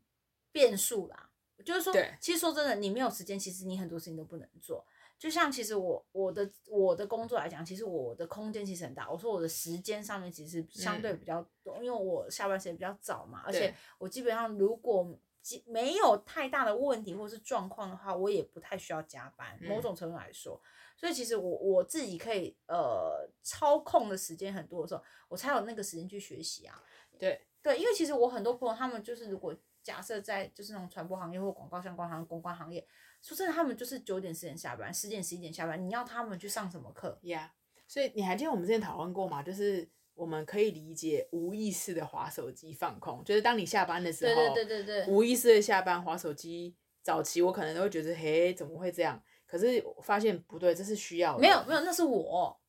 变数啦。就是说，其实说真的，你没有时间，其实你很多事情都不能做。就像其实我我的我的工作来讲，其实我的空间其实很大。我说我的时间上面其实相对比较多，嗯、因为我下班时间比较早嘛，而且我基本上如果没有太大的问题或是状况的话，我也不太需要加班。某种程度来说，嗯、所以其实我我自己可以呃操控的时间很多的时候，我才有那个时间去学习啊。对对，因为其实我很多朋友他们就是如果假设在就是那种传播行业或广告相关行业、公关行业，说真的，他们就是九点十点下班，十点十一点下班，你要他们去上什么课？Yeah，所以你还记得我们之前讨论过吗？就是。我们可以理解无意识的划手机放空，就是当你下班的时候，对对对对对，无意识的下班划手机。早期我可能都会觉得，嘿，怎么会这样？可是我发现不对，这是需要的。没有没有，那是我，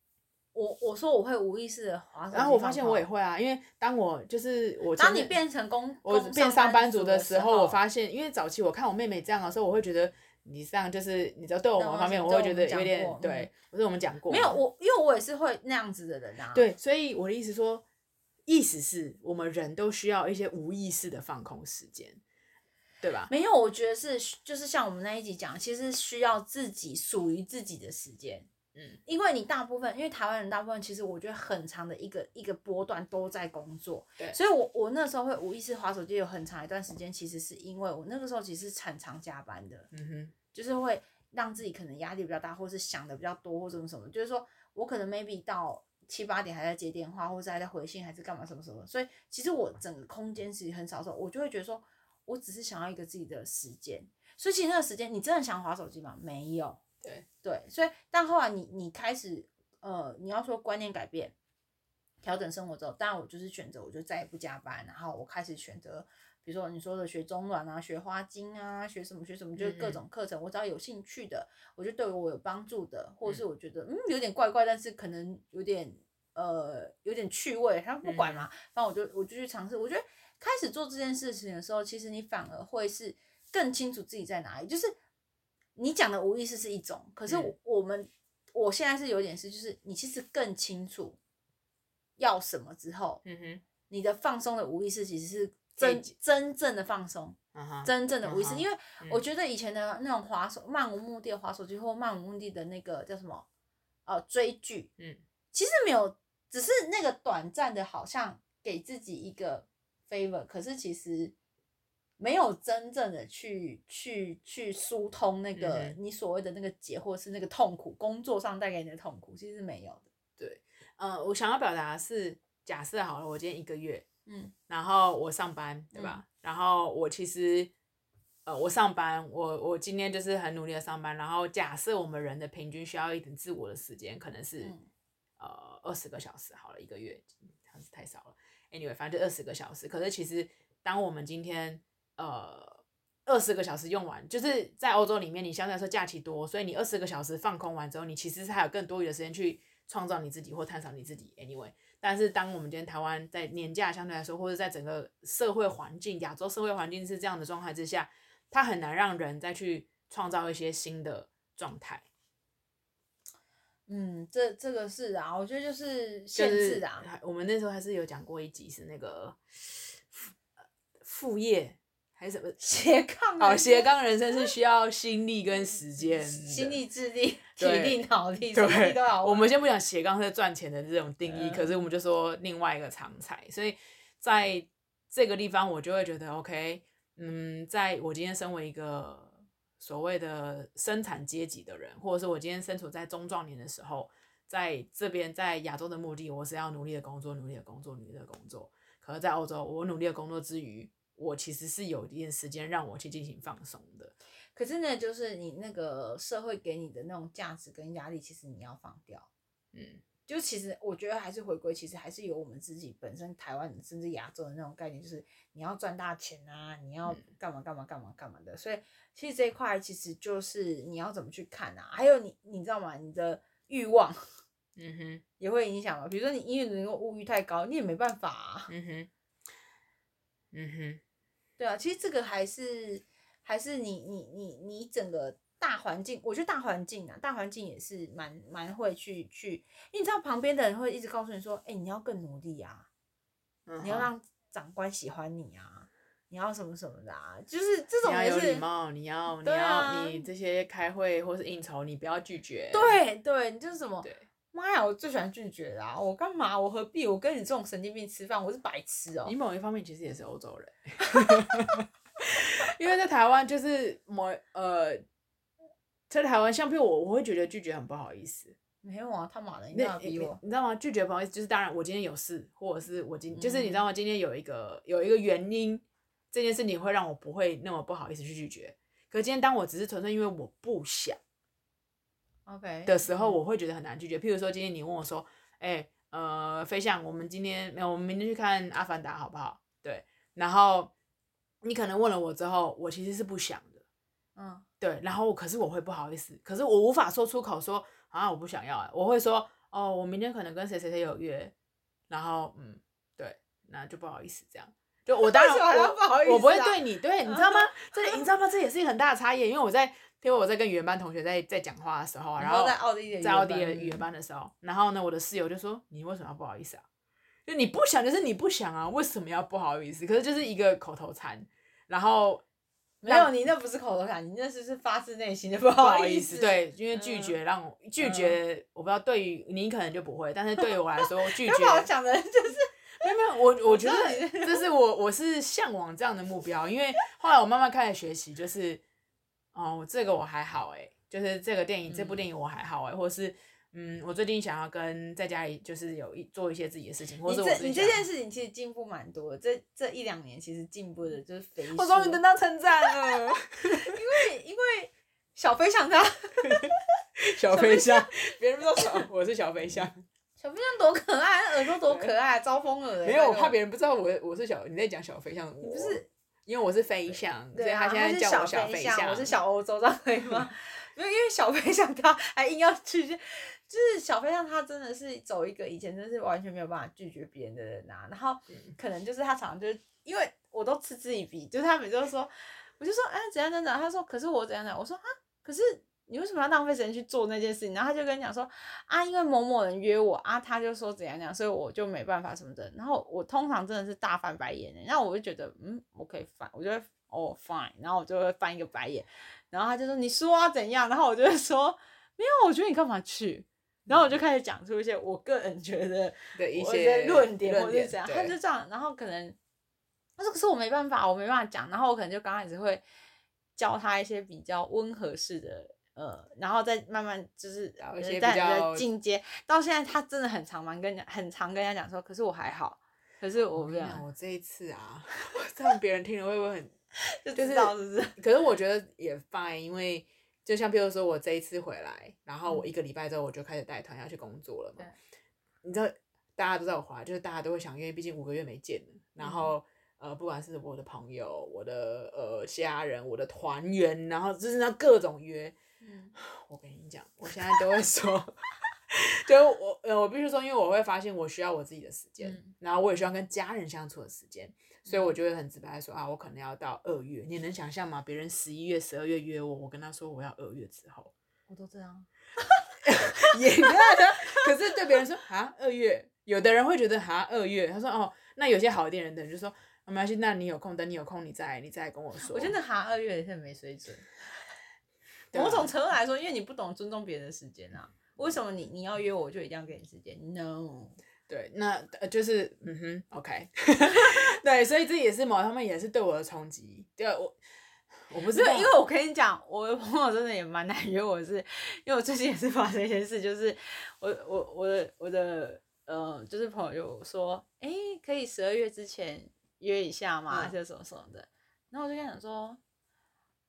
我我说我会无意识的滑手机，然后我发现我也会啊，因为当我就是我当你变成工，我变上班族的时候，我发现，因为早期我看我妹妹这样的时候，我会觉得。你这样就是，你知道对我们方面，我会觉得有点对，不是我们讲过。没有我，因为我也是会那样子的人啊。对，所以我的意思说，意思是我们人都需要一些无意识的放空时间。对吧？没有，我觉得是就是像我们那一集讲，其实需要自己属于自己的时间。嗯，因为你大部分，因为台湾人大部分其实我觉得很长的一个一个波段都在工作，对，所以我我那时候会无意识滑手机，有很长一段时间，其实是因为我那个时候其实是很常加班的，嗯哼，就是会让自己可能压力比较大，或是想的比较多，或什么什么，就是说我可能 maybe 到七八点还在接电话，或者还在回信，还是干嘛什么什么，所以其实我整个空间其实很少的时候，我就会觉得说我只是想要一个自己的时间，所以其实那个时间你真的想滑手机吗？没有。对对，所以但后来你你开始呃，你要说观念改变，调整生活之后，当然我就是选择，我就再也不加班，然后我开始选择，比如说你说的学中软啊，学花精啊，学什么学什么，就是各种课程，我只要有兴趣的，我觉得对我有帮助的，或者是我觉得嗯有点怪怪，但是可能有点呃有点趣味，他不管嘛，反正我就我就去尝试，我觉得开始做这件事情的时候，其实你反而会是更清楚自己在哪里，就是。你讲的无意识是一种，可是我们、嗯、我现在是有点是，就是你其实更清楚要什么之后，嗯哼，你的放松的无意识其实是真真正的放松，真正的无意识，因为我觉得以前的那种滑手漫无目的的滑手机或漫无目的的那个叫什么，呃，追剧，嗯，其实没有，只是那个短暂的，好像给自己一个 favor，可是其实。没有真正的去去去疏通那个你所谓的那个结，或是那个痛苦，工作上带给你的痛苦，其实是没有的。对，呃，我想要表达的是，假设好了，我今天一个月，嗯，然后我上班，对吧？嗯、然后我其实，呃，我上班，我我今天就是很努力的上班。然后假设我们人的平均需要一点自我的时间，可能是、嗯、呃二十个小时好了，一个月还是太少了。Anyway，反正就二十个小时。可是其实当我们今天呃，二十个小时用完，就是在欧洲里面，你相对来说假期多，所以你二十个小时放空完之后，你其实是还有更多余的时间去创造你自己或探索你自己。Anyway，但是当我们今天台湾在年假相对来说，或者在整个社会环境、亚洲社会环境是这样的状态之下，它很难让人再去创造一些新的状态。嗯，这这个是啊，我觉得就是限制啊。就是、我们那时候还是有讲过一集是那个副业。还是什么 [LAUGHS] 斜杠？哦，斜杠人生是需要心力跟时间，心力、智力、[LAUGHS] 体力、脑力，对，什么都要。我们先不讲斜杠是赚钱的这种定义，嗯、可是我们就说另外一个常才。所以在这个地方，我就会觉得，OK，嗯，在我今天身为一个所谓的生产阶级的人，或者是我今天身处在中壮年的时候，在这边在亚洲的目的，我是要努力的工作，努力的工作，努力的工作。可是，在欧洲，我努力的工作之余，我其实是有一点时间让我去进行放松的，可是呢，就是你那个社会给你的那种价值跟压力，其实你要放掉。嗯，就其实我觉得还是回归，其实还是有我们自己本身台湾甚至亚洲的那种概念，就是你要赚大钱啊，你要干嘛干嘛干嘛干嘛的。所以其实这一块其实就是你要怎么去看啊？还有你你知道吗？你的欲望，嗯哼，也会影响嘛。比如说你因为你那个物欲太高，你也没办法啊。嗯哼，嗯哼。对啊，其实这个还是还是你你你你整个大环境，我觉得大环境啊，大环境也是蛮蛮会去去，因为你知道旁边的人会一直告诉你说，哎，你要更努力啊，嗯、你要让长官喜欢你啊，你要什么什么的啊，就是这种、就是、你要有礼貌，你要你要、啊、你这些开会或是应酬，你不要拒绝。对对，你就是什么？妈呀，我最喜欢拒绝啦！我干嘛？我何必？我跟你这种神经病吃饭，我是白痴哦、喔。你某一方面其实也是欧洲人，[LAUGHS] 因为在台湾就是某呃，在台湾，像譬如我，我会觉得拒绝很不好意思。没有啊，他妈的，你干嘛逼我？你知道吗？拒绝不好意思，就是当然我今天有事，或者是我今天就是你知道吗？今天有一个有一个原因，这件事情会让我不会那么不好意思去拒绝。可是今天当我只是纯粹因为我不想。OK 的时候，我会觉得很难拒绝。譬如说，今天你问我说：“哎、欸，呃，飞象，我们今天没有，我们明天去看《阿凡达》好不好？”对。然后你可能问了我之后，我其实是不想的。嗯，对。然后可是我会不好意思，可是我无法说出口说啊，我不想要。我会说哦，我明天可能跟谁谁谁有约。然后嗯，对，那就不好意思这样。就我当然我不好意思、啊、我不会对你对，你知道吗？这你知道吗？这也是一个很大的差异，因为我在。因为我在跟语言班同学在在讲话的时候，然后在奥地利在奥地利语言班的时候，然后呢，我的室友就说：“你为什么要不好意思啊？就你不想就是你不想啊，为什么要不好意思？可是就是一个口头禅。然后没有，你那不是口头禅，你那是是发自内心的不好意思。对，因为拒绝让我拒绝，我不知道对于你可能就不会，但是对于我来说，拒绝。[LAUGHS] 讲的就是没有没有，我我觉得这是我我是向往这样的目标，因为后来我慢慢开始学习，就是哦，这个我还好哎，就是这个电影这部电影我还好哎，或者是。嗯，我最近想要跟在家里就是有一做一些自己的事情，或者我你这件事情其实进步蛮多的，这这一两年其实进步的就是飞。我终于得到称赞了，[LAUGHS] 因为因为小飞象他 [LAUGHS] 小飞象，[LAUGHS] 别人不知道，我是小飞象。小飞象多可爱，耳朵多可爱，招风耳。没有，我怕别人不知道我我是小你在讲小飞象，我不是，因为我是飞象，所以他现在叫我小飞象，我是小欧洲，这样可以吗？[LAUGHS] 没有因为小飞象他还硬要去。就是小飞象，他真的是走一个以前真是完全没有办法拒绝别人的人啊。然后可能就是他常常就是因为我都嗤之以鼻，就是他每次都说，我就说哎怎样怎样，他说可是我怎样怎样，我说啊可是你为什么要浪费时间去做那件事情？然后他就跟你讲说啊因为某某人约我啊，他就说怎样怎样，所以我就没办法什么的。然后我通常真的是大翻白眼，然后我就觉得嗯我可以翻，我就会哦 fine，然后我就会翻一个白眼。然后他就说你说啊怎样？然后我就会说没有，我觉得你干嘛去？然后我就开始讲出一些我个人觉得 [LAUGHS] 的一些论点，或者怎样，他就这样，然后可能他说可是我没办法，我没办法讲，然后我可能就刚开始会教他一些比较温和式的，呃，然后再慢慢就是一些比较进阶，到现在他真的很常蛮跟很常跟人家讲说，可是我还好，可是我我这一次啊，[LAUGHS] [LAUGHS] 这样别人听了会不会很 [LAUGHS] 就知道是不是？可是我觉得也 fine，因为。就像比如说我这一次回来，然后我一个礼拜之后我就开始带团要去工作了嘛。嗯、你知道大家都在我回来，就是大家都会想，因为毕竟五个月没见了。然后呃，不管是我的朋友、我的呃家人、我的团员，然后就是那各种约。嗯、[SIGHS] 我跟你讲，我现在都会说，[LAUGHS] 就我呃，我必须说，因为我会发现我需要我自己的时间，嗯、然后我也需要跟家人相处的时间。所以我就会很直白的说啊，我可能要到二月，你能想象吗？别人十一月、十二月约我，我跟他说我要二月之后，我都这样，[LAUGHS] 也。可是对别人说啊，二月，有的人会觉得啊，二月，他说哦，那有些好一点人的人就说没关系，那你有空，等你有空你再你再跟我说。我真的哈二月也是没水准。某种程度来说，因为你不懂尊重别人的时间啊，为什么你你要约我就一定要给你时间？No。对，那呃就是嗯哼，OK，[LAUGHS] 对，所以这也是某他们也是对我的冲击。对，我我不是因为因为我跟你讲，我的朋友真的也蛮难约我是，是因为我最近也是发生一件事，就是我我我的我的呃，就是朋友就说，哎，可以十二月之前约一下吗？就、嗯、什么什么的。然后我就跟他讲说，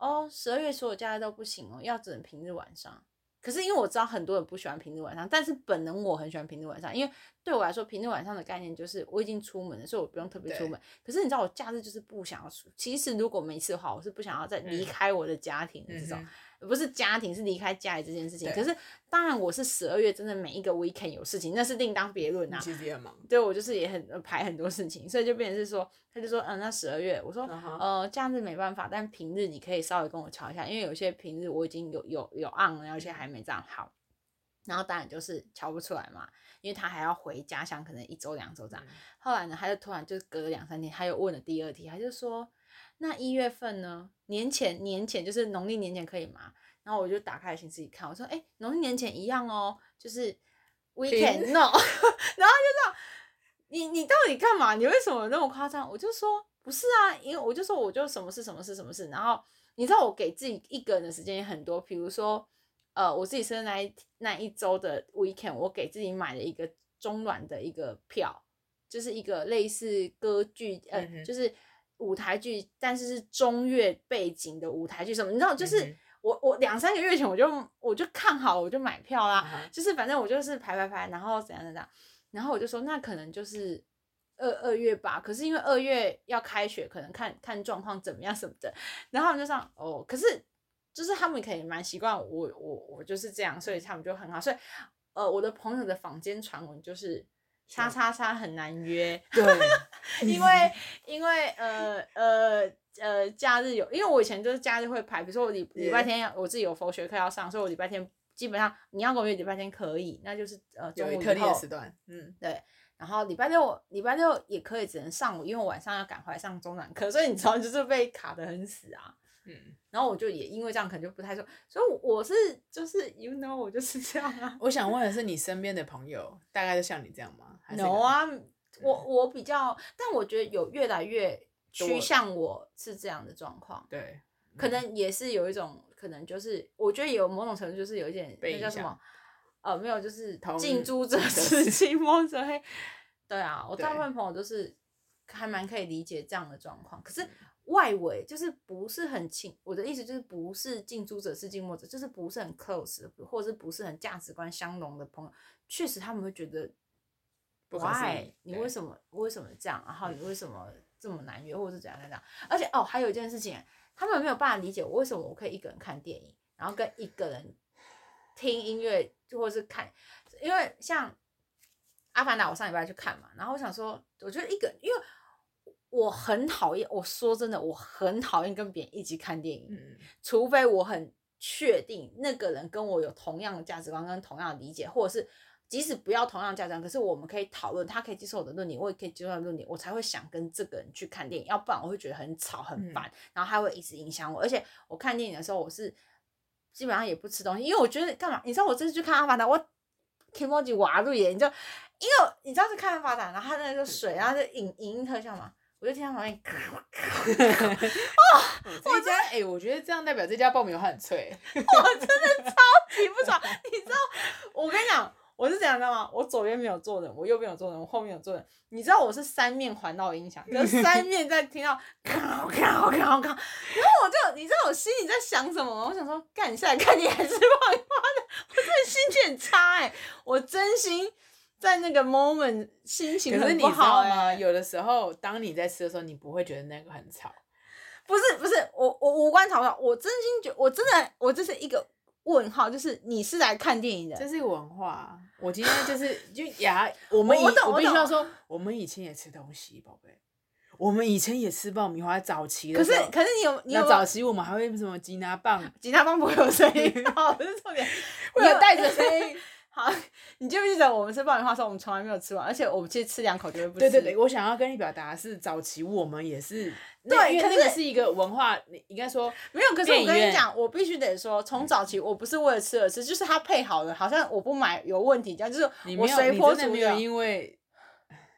哦，十二月所有假日都不行哦，要只能平日晚上。可是因为我知道很多人不喜欢平日晚上，但是本能我很喜欢平日晚上，因为对我来说平日晚上的概念就是我已经出门了，所以我不用特别出门。可是你知道我假日就是不想要出，其实如果没事的话，我是不想要再离开我的家庭的这种。嗯不是家庭，是离开家里这件事情。可是当然，我是十二月真的每一个 weekend 有事情，那是另当别论啊。其实也忙。对，我就是也很排很多事情，所以就变成是说，他就说，嗯，那十二月，我说，uh huh. 呃，假日没办法，但平日你可以稍微跟我瞧一下，因为有些平日我已经有有有 on 了，而且还没这样好。然后当然就是瞧不出来嘛，因为他还要回家乡，可能一周两周这样。嗯、后来呢，他就突然就隔了两三天，他又问了第二题，他就说。那一月份呢？年前年前就是农历年前可以吗？然后我就打开行事历看，我说，哎、欸，农历年前一样哦，就是 weekend [LAUGHS] no。[LAUGHS] 然后就说，你你到底干嘛？你为什么那么夸张？我就说不是啊，因为我就说我就什么事什么事什么事。然后你知道我给自己一个人的时间也很多，比如说呃，我自己生日那一那一周的 weekend，我给自己买了一个中软的一个票，就是一个类似歌剧呃，嗯、就是。舞台剧，但是是中越背景的舞台剧，什么你知道？就是我我两三个月前我就我就看好，我就买票啦。Uh. 就是反正我就是排排排，然后怎样怎样，然后我就说那可能就是二二月吧。可是因为二月要开学，可能看看状况怎么样什么的。然后他们就说哦，可是就是他们可以蛮习惯我我我就是这样，所以他们就很好。所以呃，我的朋友的坊间传闻就是。叉叉叉很难约，[LAUGHS] 对，因为因为呃呃呃假日有，因为我以前就是假日会排，比如说我礼礼拜天要我自己有佛学课要上，所以我礼拜天基本上你要跟我约礼拜天可以，那就是呃中午特定的时段，嗯，对，然后礼拜六礼拜六也可以，只能上午，因为我晚上要赶回来上中南课，所以你知道就是被卡的很死啊。嗯，然后我就也因为这样可能就不太说，所以我是就是 you know 我就是这样啊。我想问的是，你身边的朋友大概就像你这样吗？有 No 啊，我我比较，但我觉得有越来越趋向我是这样的状况。对，可能也是有一种，可能就是我觉得有某种程度就是有一点那叫什么？呃，没有，就是近朱者赤，近墨者黑。对啊，我大部分朋友都是还蛮可以理解这样的状况。可是外围就是不是很亲，我的意思就是不是近朱者赤，近墨者，就是不是很 close，或者是不是很价值观相融的朋友，确实他们会觉得，why 你为什么为什么这样？然后你为什么这么难约，或者是怎样怎样？而且哦，还有一件事情，他们没有办法理解我为什么我可以一个人看电影，然后跟一个人听音乐。或者是看，因为像《阿凡达》，我上礼拜去看嘛，然后我想说，我觉得一个，因为我很讨厌，我说真的，我很讨厌跟别人一起看电影，嗯、除非我很确定那个人跟我有同样的价值观跟同样的理解，或者是即使不要同样的价值观，可是我们可以讨论，他可以接受我的论点，我也可以接受他的论点，我才会想跟这个人去看电影，要不然我会觉得很吵很烦，嗯、然后他会一直影响我，而且我看电影的时候，我是。基本上也不吃东西，因为我觉得干嘛？你知道我这次去看《阿凡达》，我 Kimoji 瓦路耶，你就因为你知道是看《阿凡达》，然后他那个水，然后就影影音特效嘛，我就听到旁边咔咔，[LAUGHS] 哦，这家哎，我觉得这样代表这家爆米花很脆，[LAUGHS] 我真的超级不爽，你知道？我跟你讲。我是这样，知道吗？我左边没有坐人，我右边有坐人，我后面有坐人。你知道我是三面环绕音响，就三面在听到咔咔咔咔，然后我就，你知道我心里在想什么吗？我想说，干，你下来看你还是爆米花的？[LAUGHS] 我真的心情很差哎、欸，我真心在那个 moment 心情很不好、欸、吗？有的时候，当你在吃的时候，你不会觉得那个很吵。不是不是，我我无关吵不吵，我真心觉，我真的，我这是一个。问号就是你是来看电影的，这是一个文化。我今天就是就牙，[LAUGHS] 我们以我，我必须要说，我们以前也吃东西，宝贝，我们以前也吃爆米花，早期的。可是可是你有你有早期我们还会什么吉拿棒？[LAUGHS] 吉拿棒不会有声音，[LAUGHS] 哦，这是重点，会有带着声音。好，你记不记得我们吃爆米花的时候，我们从来没有吃完，而且我们其实吃两口就会不吃。对对对，我想要跟你表达的是，早期我们也是。对，因为那个是一个文化，你应该说没有。可是我跟你讲，我必须得说，从早期我不是为了吃而吃，就是它配好了，好像我不买有问题这样，就是我随波逐流。因为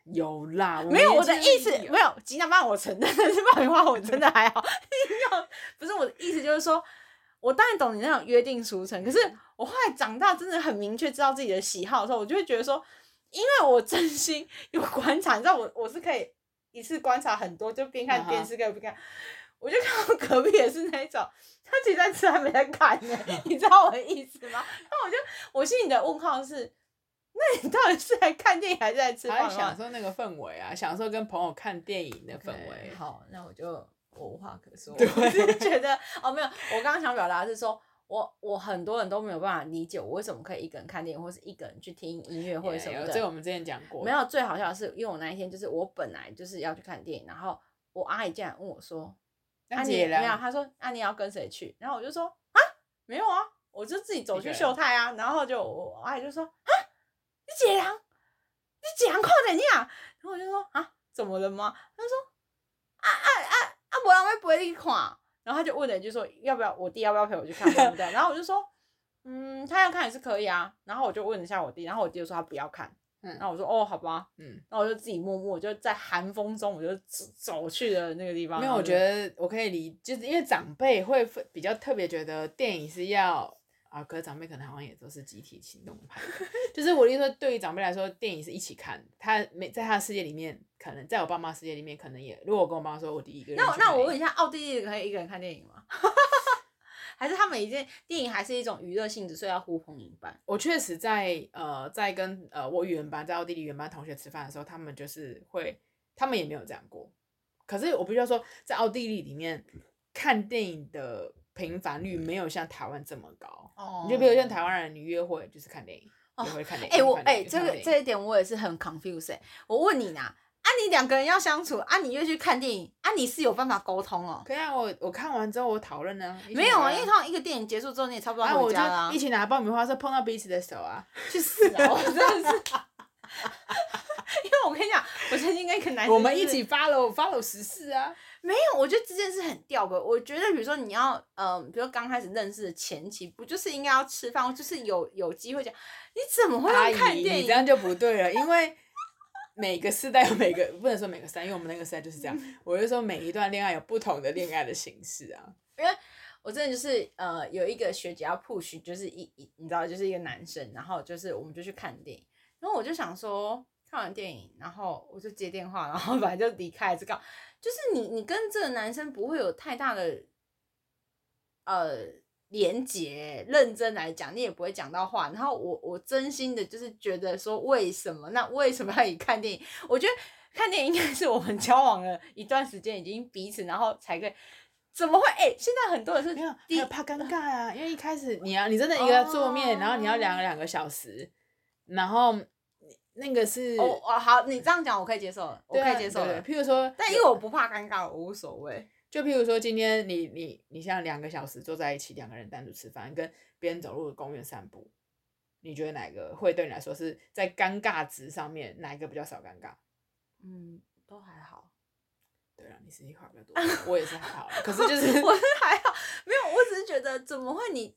有辣，没有我的意思，没有吉拿棒我承认，但是爆米花我真的还好。[LAUGHS] 不是我的意思，就是说我当然懂你那种约定俗成，可是我后来长大，真的很明确知道自己的喜好的时候，我就会觉得说，因为我真心有观察，你知道我我是可以。一次观察很多，就边看电视边不看，我就看到隔壁也是那种，他其实在吃还没在看呢，[LAUGHS] 你知道我的意思吗？那我就我心里的问号是，那你到底是来看电影还是在吃？还享受那个氛围啊，享受跟朋友看电影的氛围。Okay, 好，那我就我无话可说。[LAUGHS] 对我是觉得哦，没有，我刚刚想表达的是说。我我很多人都没有办法理解我为什么可以一个人看电影，或是一个人去听音乐或者什么的。这个我们之前讲过。没有，最好笑的是，因为我那一天就是我本来就是要去看电影，然后我阿姨竟然问我说：“阿你没有？”他说：“阿你要跟谁去？”然后我就说：“啊，没有啊，我就自己走去秀泰啊。”然后就我阿姨就说：“啊，你姐娘，你姐娘看怎样？”然后我就说：“啊，怎么了吗？”她说：“啊啊啊啊，没人要陪你看。”然后他就问了一句说：“要不要我弟要不要陪我去看，对不对？”然后我就说：“嗯，他要看也是可以啊。”然后我就问了一下我弟，然后我弟就说他不要看。嗯，然后我说：“哦，好吧。”嗯，然后我就自己默默就在寒风中，我就走去了那个地方。因为我觉得我可以理，就是因为长辈会比较特别觉得电影是要。啊，可是长辈可能好像也都是集体行动派，[LAUGHS] 就是我的意思说，对于长辈来说，电影是一起看。他没在他的世界里面，可能在我爸妈世界里面，可能也。如果我跟我妈说，我第一个人。那那我问一下，奥地利可以一个人看电影吗？[LAUGHS] 还是他们已经电影还是一种娱乐性质，所以要呼朋引伴？我确实在呃，在跟呃我语言班在奥地利语言班同学吃饭的时候，他们就是会，他们也没有这样过。可是我必须要说，在奥地利里面看电影的。频繁率没有像台湾这么高，哦、你就比如像台湾人，你约会就是看电影，约会、哦、看电影。哎、欸，我哎、欸，这个这一点我也是很 confused。我问你呐，啊，你两个人要相处，啊，你又去看电影，啊，你是有办法沟通哦？可以啊，我我看完之后我讨论呢。没有啊，因为通常一个电影结束之后你也差不多回家了、啊。一起拿爆米花，是碰到彼此的手啊，去死啊！[LAUGHS] 我真的是。[LAUGHS] 因为为我跟你讲，我曾经跟一个男生，我们一起 follow follow 时事啊。没有，我觉得这件事很吊诡。我觉得，比如说你要，嗯、呃，比如说刚开始认识的前期，不就是应该要吃饭，就是有有机会讲，你怎么会要看电影？你这样就不对了，因为每个时代有每个，不能说每个时代，因为我们那个时代就是这样。[LAUGHS] 我就说每一段恋爱有不同的恋爱的形式啊。因为我真的就是，呃，有一个学姐要 push，就是一一，你知道，就是一个男生，然后就是我们就去看电影，然后我就想说，看完电影，然后我就接电话，然后 [LAUGHS] 反正就离开这个。就是你，你跟这个男生不会有太大的，呃，连接。认真来讲，你也不会讲到话。然后我，我真心的就是觉得说，为什么？那为什么要以看电影？我觉得看电影应该是我们交往了一段时间，已经彼此，然后才可以。怎么会？哎、欸，现在很多人是没有，有怕尴尬啊。因为一开始你要，你真的一个桌面，哦、然后你要两个两个小时，然后。那个是哦哦好，你这样讲我可以接受，我可以接受。譬如说，但因为我不怕尴尬，我无所谓。就譬如说，今天你你你像两个小时坐在一起，两个人单独吃饭，跟别人走路的公园散步，你觉得哪个会对你来说是在尴尬值上面哪一个比较少尴尬？嗯，都还好。对啊，你实际话比较多，我也是还好。可是就是 [LAUGHS] 我是还好，没有，我只是觉得怎么会你。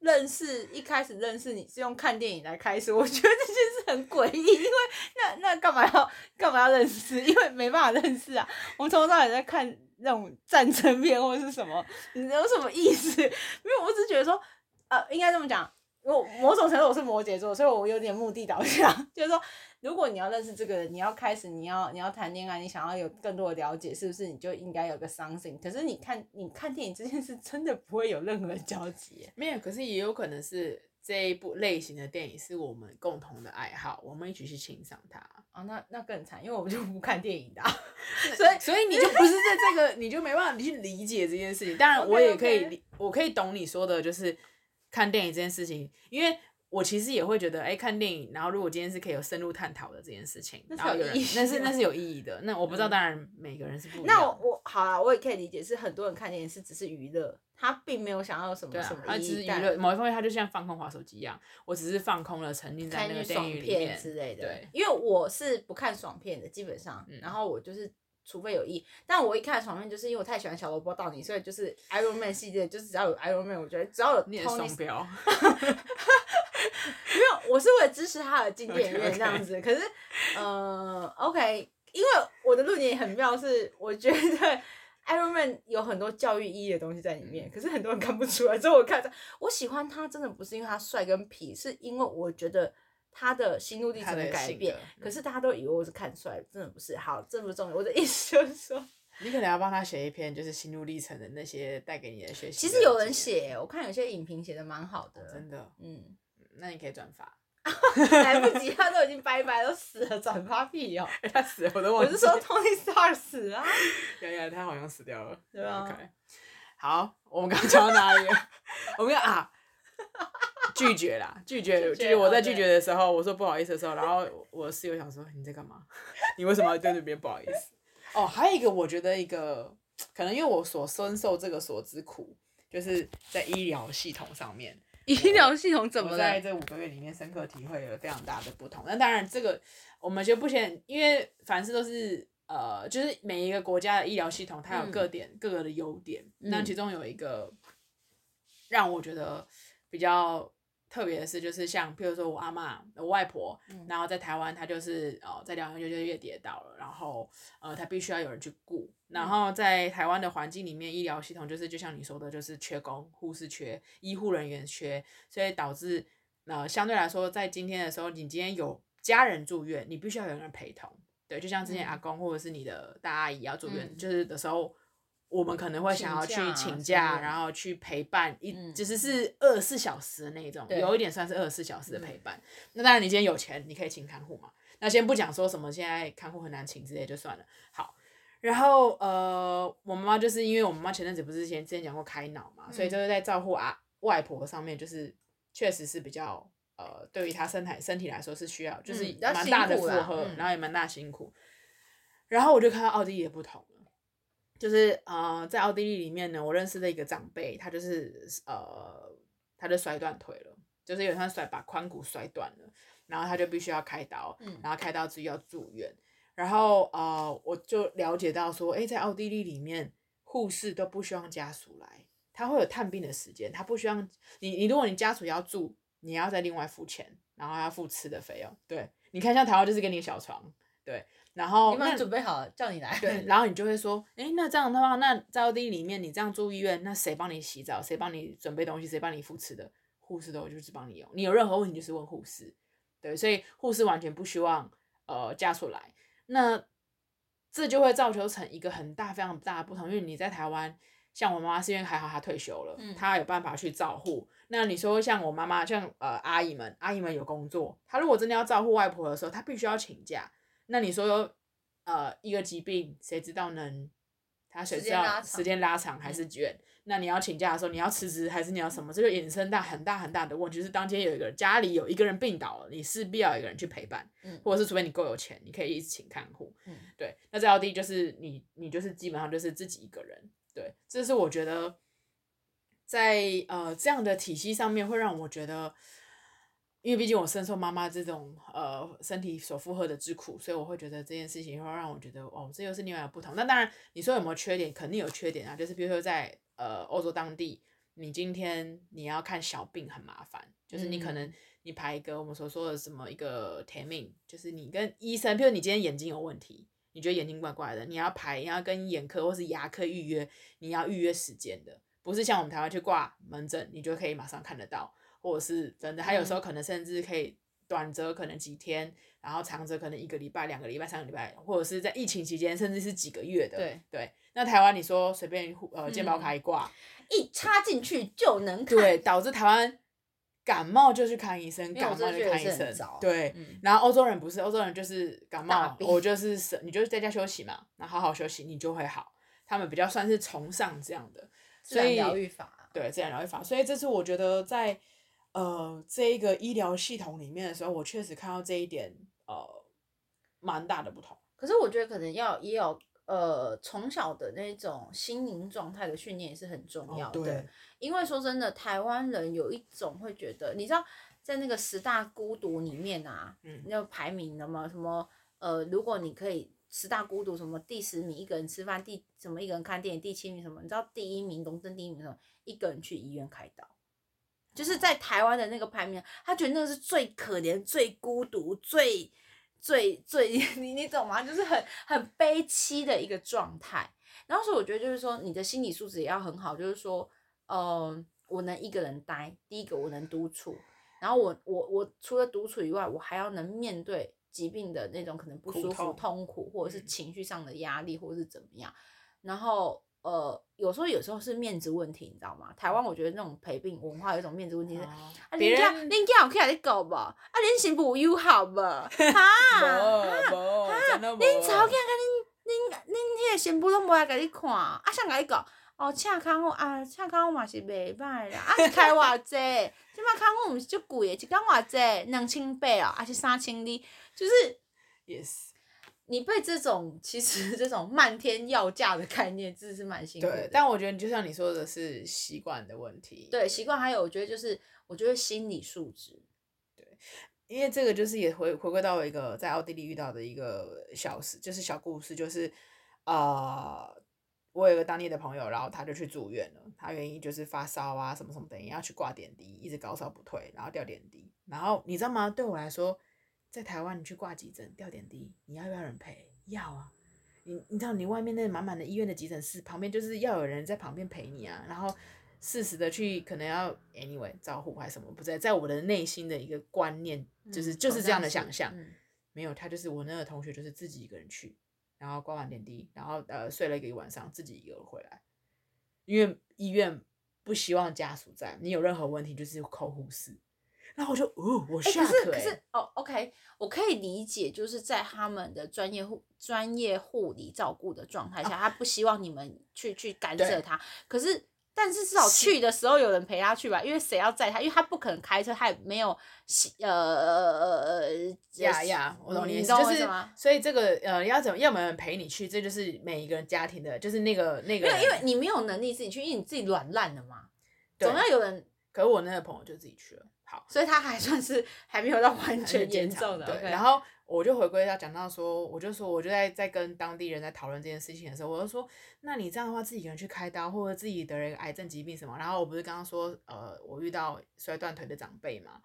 认识一开始认识你是用看电影来开始，我觉得这件事很诡异，因为那那干嘛要干嘛要认识？因为没办法认识啊。我们从头到尾在看那种战争片或者是什么，你有什么意思？[LAUGHS] 因为我只觉得说，呃，应该这么讲。我某种程度我是摩羯座，所以我有点目的导向，[LAUGHS] 就是说，如果你要认识这个人，你要开始，你要你要谈恋爱，你想要有更多的了解，是不是你就应该有个 something？可是你看你看电影这件事，真的不会有任何交集。没有，可是也有可能是这一部类型的电影是我们共同的爱好，我们一起去欣赏它。啊，那那更惨，因为我们就不看电影的，[LAUGHS] 所以所以你就不是在这个，你就没办法去理解这件事情。当然，[LAUGHS] 我也可以 okay, okay. 我可以懂你说的，就是。看电影这件事情，因为我其实也会觉得，哎、欸，看电影，然后如果今天是可以有深入探讨的这件事情，那是有意义，那是那是有意义的。那我不知道，当然每个人是不一样。那我，我好了，我也可以理解，是很多人看电影是只是娱乐，他并没有想要什么什么意义。他只是娱乐，某一方面他就像放空滑手机一样，我只是放空了，沉浸在那个电影里面之类的。对，因为我是不看爽片的，基本上，嗯、然后我就是。除非有意，但我一看爽片，就是因为我太喜欢小萝卜到你，所以就是 Iron Man 系列，就是只要有 Iron Man，我觉得只要有 Tony，双标，[LAUGHS] 没有，我是为了支持他的进电影院这样子。可是，呃，OK，因为我的论点很妙，是我觉得 [LAUGHS] Iron Man 有很多教育意义的东西在里面，可是很多人看不出来。之后我看着，我喜欢他，真的不是因为他帅跟痞，是因为我觉得。他的心路历程的改变，可是大家都以为我是看出来，真的不是。好，这不重要。我的意思就是说，[LAUGHS] 你可能要帮他写一篇，就是心路历程的那些带给你的学习。其实有人写，我看有些影评写的蛮好的，真的。嗯，那你可以转发。[LAUGHS] 来不及，他都已经拜拜，都死了，转发屁哦。他死了，我都忘记。我是说 Tony Stark 死了。[LAUGHS] 原来他好像死掉了。对啊。OK。好，我们刚刚讲到哪里？我们要啊。拒绝啦，拒绝，拒绝。拒绝我在拒绝的时候，我说不好意思的时候，然后我室友想说你在干嘛？[LAUGHS] 你为什么要对那边不好意思？哦，还有一个，我觉得一个可能因为我所深受这个所之苦，就是在医疗系统上面。[LAUGHS] 医疗系统怎么在这五个月里面深刻体会了非常大的不同？那当然，这个我们就不先，因为凡事都是呃，就是每一个国家的医疗系统，它有各点、嗯、各个的优点。那其中有一个让我觉得比较。特别的是，就是像，譬如说我阿嬷、我外婆，嗯、然后在台湾，她就是呃，在疗养院就越跌倒了，然后呃，她必须要有人去顾。然后在台湾的环境里面，医疗系统就是就像你说的，就是缺工，护士缺，医护人员缺，所以导致呃，相对来说，在今天的时候，你今天有家人住院，你必须要有人陪同。对，就像之前阿公或者是你的大阿姨要住院，嗯、就是的时候。我们可能会想要去请假，然后去陪伴一，其实是二十四小时的那种，有一点算是二十四小时的陪伴。那当然，你今天有钱，你可以请看护嘛。那先不讲说什么现在看护很难请之类就算了。好，然后呃，我妈妈就是因为我妈妈前阵子不是之前之前讲过开脑嘛，所以就是在照顾啊外婆上面，就是确实是比较呃，对于她身体身体来说是需要，就是蛮大的负荷，然后也蛮大辛苦。然后我就看到奥地利的不同。就是呃，在奥地利里面呢，我认识的一个长辈，他就是呃，他就摔断腿了，就是有他摔把髋骨摔断了，然后他就必须要开刀，然后开刀之后要住院，然后呃，我就了解到说，哎，在奥地利里面，护士都不希望家属来，他会有探病的时间，他不希望你，你如果你家属要住，你要再另外付钱，然后要付吃的费用。对，你看像台湾就是给你小床，对，然后你们准备好了叫你来，对，[LAUGHS] 然后你就会说，哎，那这样的话，那在奥地利里面，你这样住医院，那谁帮你洗澡？谁帮你准备东西？谁帮你付吃的？护士都就是帮你用，你有任何问题就是问护士。对，所以护士完全不希望呃家属来。那这就会造就成一个很大、非常大的不同，因为你在台湾，像我妈妈是因为还好她退休了，她有办法去照护。那你说像我妈妈，像呃阿姨们，阿姨们有工作，她如果真的要照顾外婆的时候，她必须要请假。那你说呃一个疾病，谁知道能，他谁知道时间拉长还是远？那你要请假的时候，你要辞职还是你要什么？这就衍生到很大很大的问题，就是当天有一个人家里有一个人病倒了，你势必要有一个人去陪伴，嗯，或者是除非你够有钱，你可以请看护，嗯，对。那在奥地利就是你你就是基本上就是自己一个人，对，这是我觉得在呃这样的体系上面会让我觉得，因为毕竟我深受妈妈这种呃身体所负荷的之苦，所以我会觉得这件事情会让我觉得哦，这又是另外的不同。那当然你说有没有缺点？肯定有缺点啊，就是比如说在呃，欧洲当地，你今天你要看小病很麻烦，就是你可能你排一个我们所说的什么一个 termin，就是你跟医生，比如你今天眼睛有问题，你觉得眼睛怪怪的，你要排，你要跟眼科或是牙科预约，你要预约时间的，不是像我们台湾去挂门诊，你就可以马上看得到，或者是真的，还有时候可能甚至可以短则可能几天。然后长则可能一个礼拜、两个礼拜、三个礼拜，或者是在疫情期间，甚至是几个月的。对对。那台湾你说随便呃健保卡一挂，嗯、一插进去就能看。对，导致台湾感冒就去看医生，感冒就看医生。对、嗯。然后欧洲人不是，欧洲人就是感冒，我就是你就是在家休息嘛，那好好休息你就会好。他们比较算是崇尚这样的，所以疗愈法。对，自然疗愈法。所以这次我觉得在呃这一个医疗系统里面的时候，我确实看到这一点。呃，蛮大的不同。可是我觉得可能要也有呃从小的那种心灵状态的训练也是很重要的。哦、对，因为说真的，台湾人有一种会觉得，你知道，在那个十大孤独里面啊，嗯，要排名的嘛，什么呃，如果你可以十大孤独什么第十名一个人吃饭，第什么一个人看电影，第七名什么，你知道第一名龙争第一名什么，一个人去医院开刀。就是在台湾的那个排名，他觉得那个是最可怜、最孤独、最最最 [LAUGHS] 你你懂吗？就是很很悲凄的一个状态。然后所以我觉得就是说，你的心理素质也要很好。就是说，嗯、呃，我能一个人待，第一个我能独处，然后我我我除了独处以外，我还要能面对疾病的那种可能不舒服、痛苦，或者是情绪上的压力，或者是怎么样，然后。呃，有时候有时候是面子问题，你知道吗？台湾我觉得那种陪病文化有一种面子问题是，啊，人家人家有看你搞吧，啊，人行不友好吧，[LAUGHS] [LAUGHS] 哈，哈，恁查某囝甲，恁恁恁迄个新妇拢无来甲你看，啊，谁甲你搞，哦，请看护啊，请看护嘛是袂歹啦，啊，是开偌济，[LAUGHS] 即摆康我毋是足贵诶，一工偌济，两千八哦，还是三千二，就是，yes。你被这种其实 [LAUGHS] 这种漫天要价的概念，真的是蛮辛苦的。对，但我觉得就像你说的是习惯的问题。对，习惯还有我觉得就是我觉得心理素质。对，因为这个就是也回回归到一个在奥地利遇到的一个小事，就是小故事，就是啊、呃，我有一个当地的朋友，然后他就去住院了，他原因就是发烧啊什么什么等于要去挂点滴，一直高烧不退，然后吊点滴，然后你知道吗？对我来说。在台湾，你去挂急诊、吊点滴，你要不要人陪？要啊！你你知道，你外面那满满的医院的急诊室旁边，就是要有人在旁边陪你啊。然后适时的去，可能要 anyway 招呼还是什么，不在，在我的内心的一个观念，就是、嗯、就是这样的想象、嗯。没有，他就是我那个同学，就是自己一个人去，然后挂完点滴，然后呃睡了一个一晚上，自己一个人回来，因为医院不希望家属在，你有任何问题就是扣护士。然后我就哦，我下、欸、可是可是哦，OK，我可以理解，就是在他们的专业护专业护理照顾的状态下、哦，他不希望你们去去干涉他。可是，但是至少去的时候有人陪他去吧，因为谁要载他？因为他不可能开车，他也没有呃呃呃呀呀，我懂你意思，就是所以这个呃要怎么要没有人陪你去，这就是每一个人家庭的，就是那个那个，因为因为你没有能力自己去，因为你自己软烂了嘛，总要有人。可是我那个朋友就自己去了。好，所以他还算是还没有到完全严重的。对，然后我就回归到讲到说，我就说，我就在在跟当地人在讨论这件事情的时候，我就说，那你这样的话，自己一个人去开刀，或者自己得了一个癌症疾病什么，然后我不是刚刚说，呃，我遇到摔断腿的长辈嘛，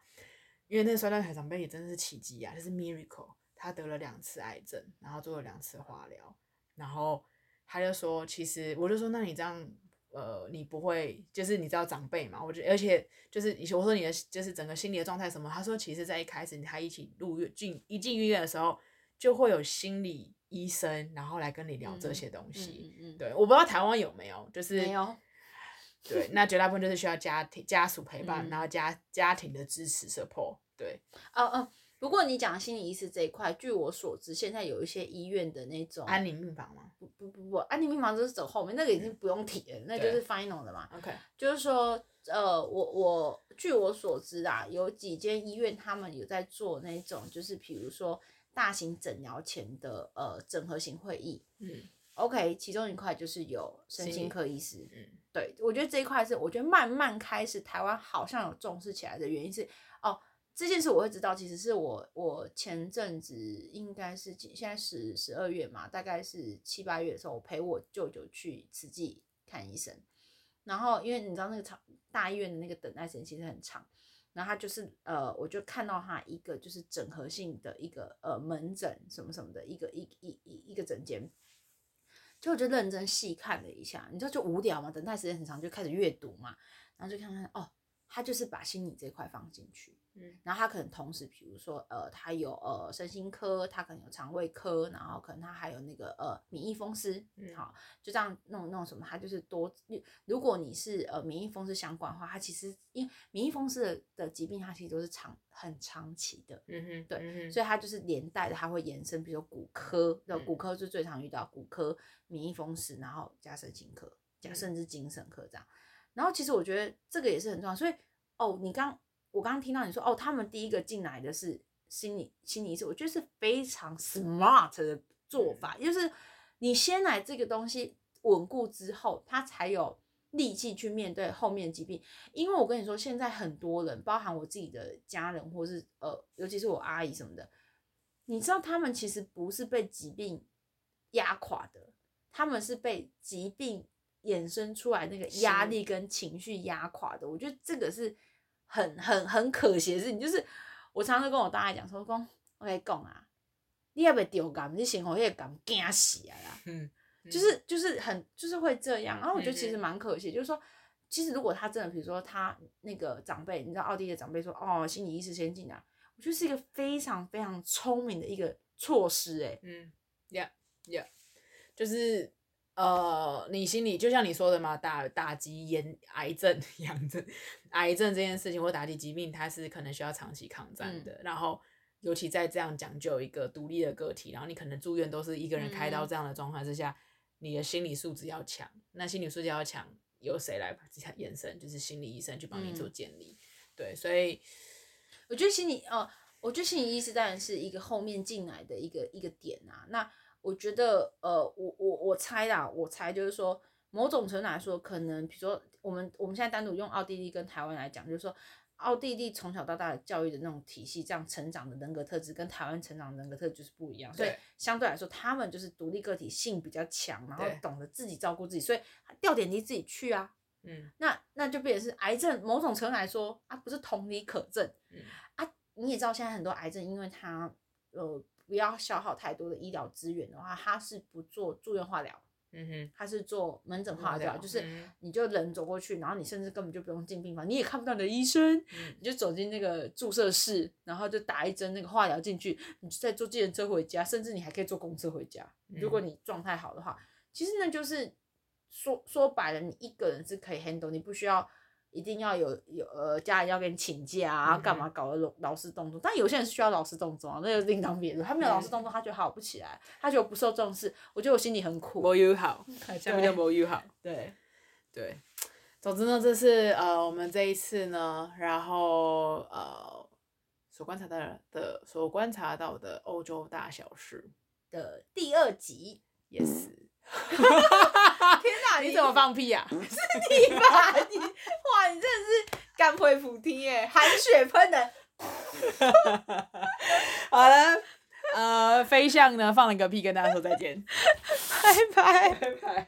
因为那个摔断腿长辈也真的是奇迹啊，就是 miracle，他得了两次癌症，然后做了两次化疗，然后他就说，其实我就说，那你这样。呃，你不会，就是你知道长辈嘛？我觉得，而且就是以前我说你的就是整个心理的状态什么？他说，其实在一开始他一起入院进一进医院的时候，就会有心理医生，然后来跟你聊这些东西。嗯嗯嗯、对，我不知道台湾有没有，就是没有。[LAUGHS] 对，那绝大部分就是需要家庭家属陪伴，嗯、然后家家庭的支持 support。对，哦哦。不过你讲心理医师这一块，据我所知，现在有一些医院的那种安宁病房吗？不不不不，安宁病房就是走后面，那个已经不用提了，嗯、那就是 final 的嘛。OK，就是说，呃，我我据我所知啊，有几间医院他们有在做那种，就是比如说大型诊疗前的呃整合型会议。嗯，OK，其中一块就是有身心科医师。嗯，对，我觉得这一块是我觉得慢慢开始台湾好像有重视起来的原因是哦。这件事我会知道，其实是我我前阵子应该是现在是十二月嘛，大概是七八月的时候，我陪我舅舅去慈济看医生，然后因为你知道那个长大医院的那个等待时间其实很长，然后他就是呃，我就看到他一个就是整合性的一个呃门诊什么什么的一个一一一一个诊间，就我就认真细看了一下，你知道就无聊嘛，等待时间很长，就开始阅读嘛，然后就看看哦，他就是把心理这块放进去。嗯，然后他可能同时，比如说，呃，他有呃身心科，他可能有肠胃科，然后可能他还有那个呃免疫风湿，嗯，好，就这样弄弄什么，他就是多。如果你是呃免疫风湿相关的话，它其实因为免疫风湿的的疾病，它其实都是长很长期的，嗯哼，对，嗯，所以它就是连带的，它会延伸，比如说骨科，的骨科就最常遇到骨科免疫风湿，然后加神经科，加甚至精神科这样。然后其实我觉得这个也是很重要，所以哦，你刚。我刚刚听到你说哦，他们第一个进来的是心理心理医师，我觉得是非常 smart 的做法，就是你先来这个东西稳固之后，他才有力气去面对后面的疾病。因为我跟你说，现在很多人，包含我自己的家人，或是呃，尤其是我阿姨什么的，你知道他们其实不是被疾病压垮的，他们是被疾病衍生出来那个压力跟情绪压垮的。我觉得这个是。很很很可惜的事情，就是我常常跟我大爷讲说，讲我跟你讲啊，你要不要丢感，你先活那个感惊死啊啦，[LAUGHS] 嗯，就是就是很就是会这样，然后我觉得其实蛮可惜，就是说，其实如果他真的，比如说他那个长辈，你知道奥地利的长辈说，哦，心理医师先进啊，我觉得是一个非常非常聪明的一个措施，哎，嗯，yeah yeah，就是。呃，你心里就像你说的嘛，打打击炎癌症、[LAUGHS] 癌症、癌症这件事情，或打击疾病，它是可能需要长期抗战的。嗯、然后，尤其在这样讲究一个独立的个体，然后你可能住院都是一个人开刀这样的状况之下，嗯、你的心理素质要强。那心理素质要强，由谁来延伸？就是心理医生去帮你做建立。嗯、对，所以我觉得心理，呃，我觉得心理医师当然是一个后面进来的一个一个点啊。那我觉得，呃，我我我猜啦，我猜就是说，某种程度来说，可能比如说，我们我们现在单独用奥地利跟台湾来讲，就是说，奥地利从小到大的教育的那种体系，这样成长的人格特质，跟台湾成长的人格特质就是不一样。所以相对来说，他们就是独立个体性比较强，然后懂得自己照顾自己，所以掉点滴自己去啊。嗯，那那就变成是癌症，某种程度来说啊，不是同理可证。嗯啊，你也知道现在很多癌症，因为它呃。不要消耗太多的医疗资源的话，他是不做住院化疗，嗯哼，他是做门诊化疗，就是你就人走过去，然后你甚至根本就不用进病房，你也看不到你的医生，嗯、你就走进那个注射室，然后就打一针那个化疗进去，你就再坐计程车回家，甚至你还可以坐公车回家。如果你状态好的话，其实那就是说说白了，你一个人是可以 handle，你不需要。一定要有有呃家人要给你请假啊，干嘛搞的劳劳师动众？但有些人是需要老师动众啊，那就另当别论。他没有老师动众，他觉得好不起来，他觉得不受重视。我觉得我心里很苦。没有好，下面叫没有好。[LAUGHS] 对对，总之呢，这是呃我们这一次呢，然后呃所观察到的所观察到的欧洲大小事的第二集。Yes。[LAUGHS] 天哪！[LAUGHS] 你，怎么放屁呀、啊？[LAUGHS] 是你吧？你哇！你真的是干灰普丁耶，含血喷的。好了，呃，飞象呢放了个屁，跟大家说再见，拜拜拜拜。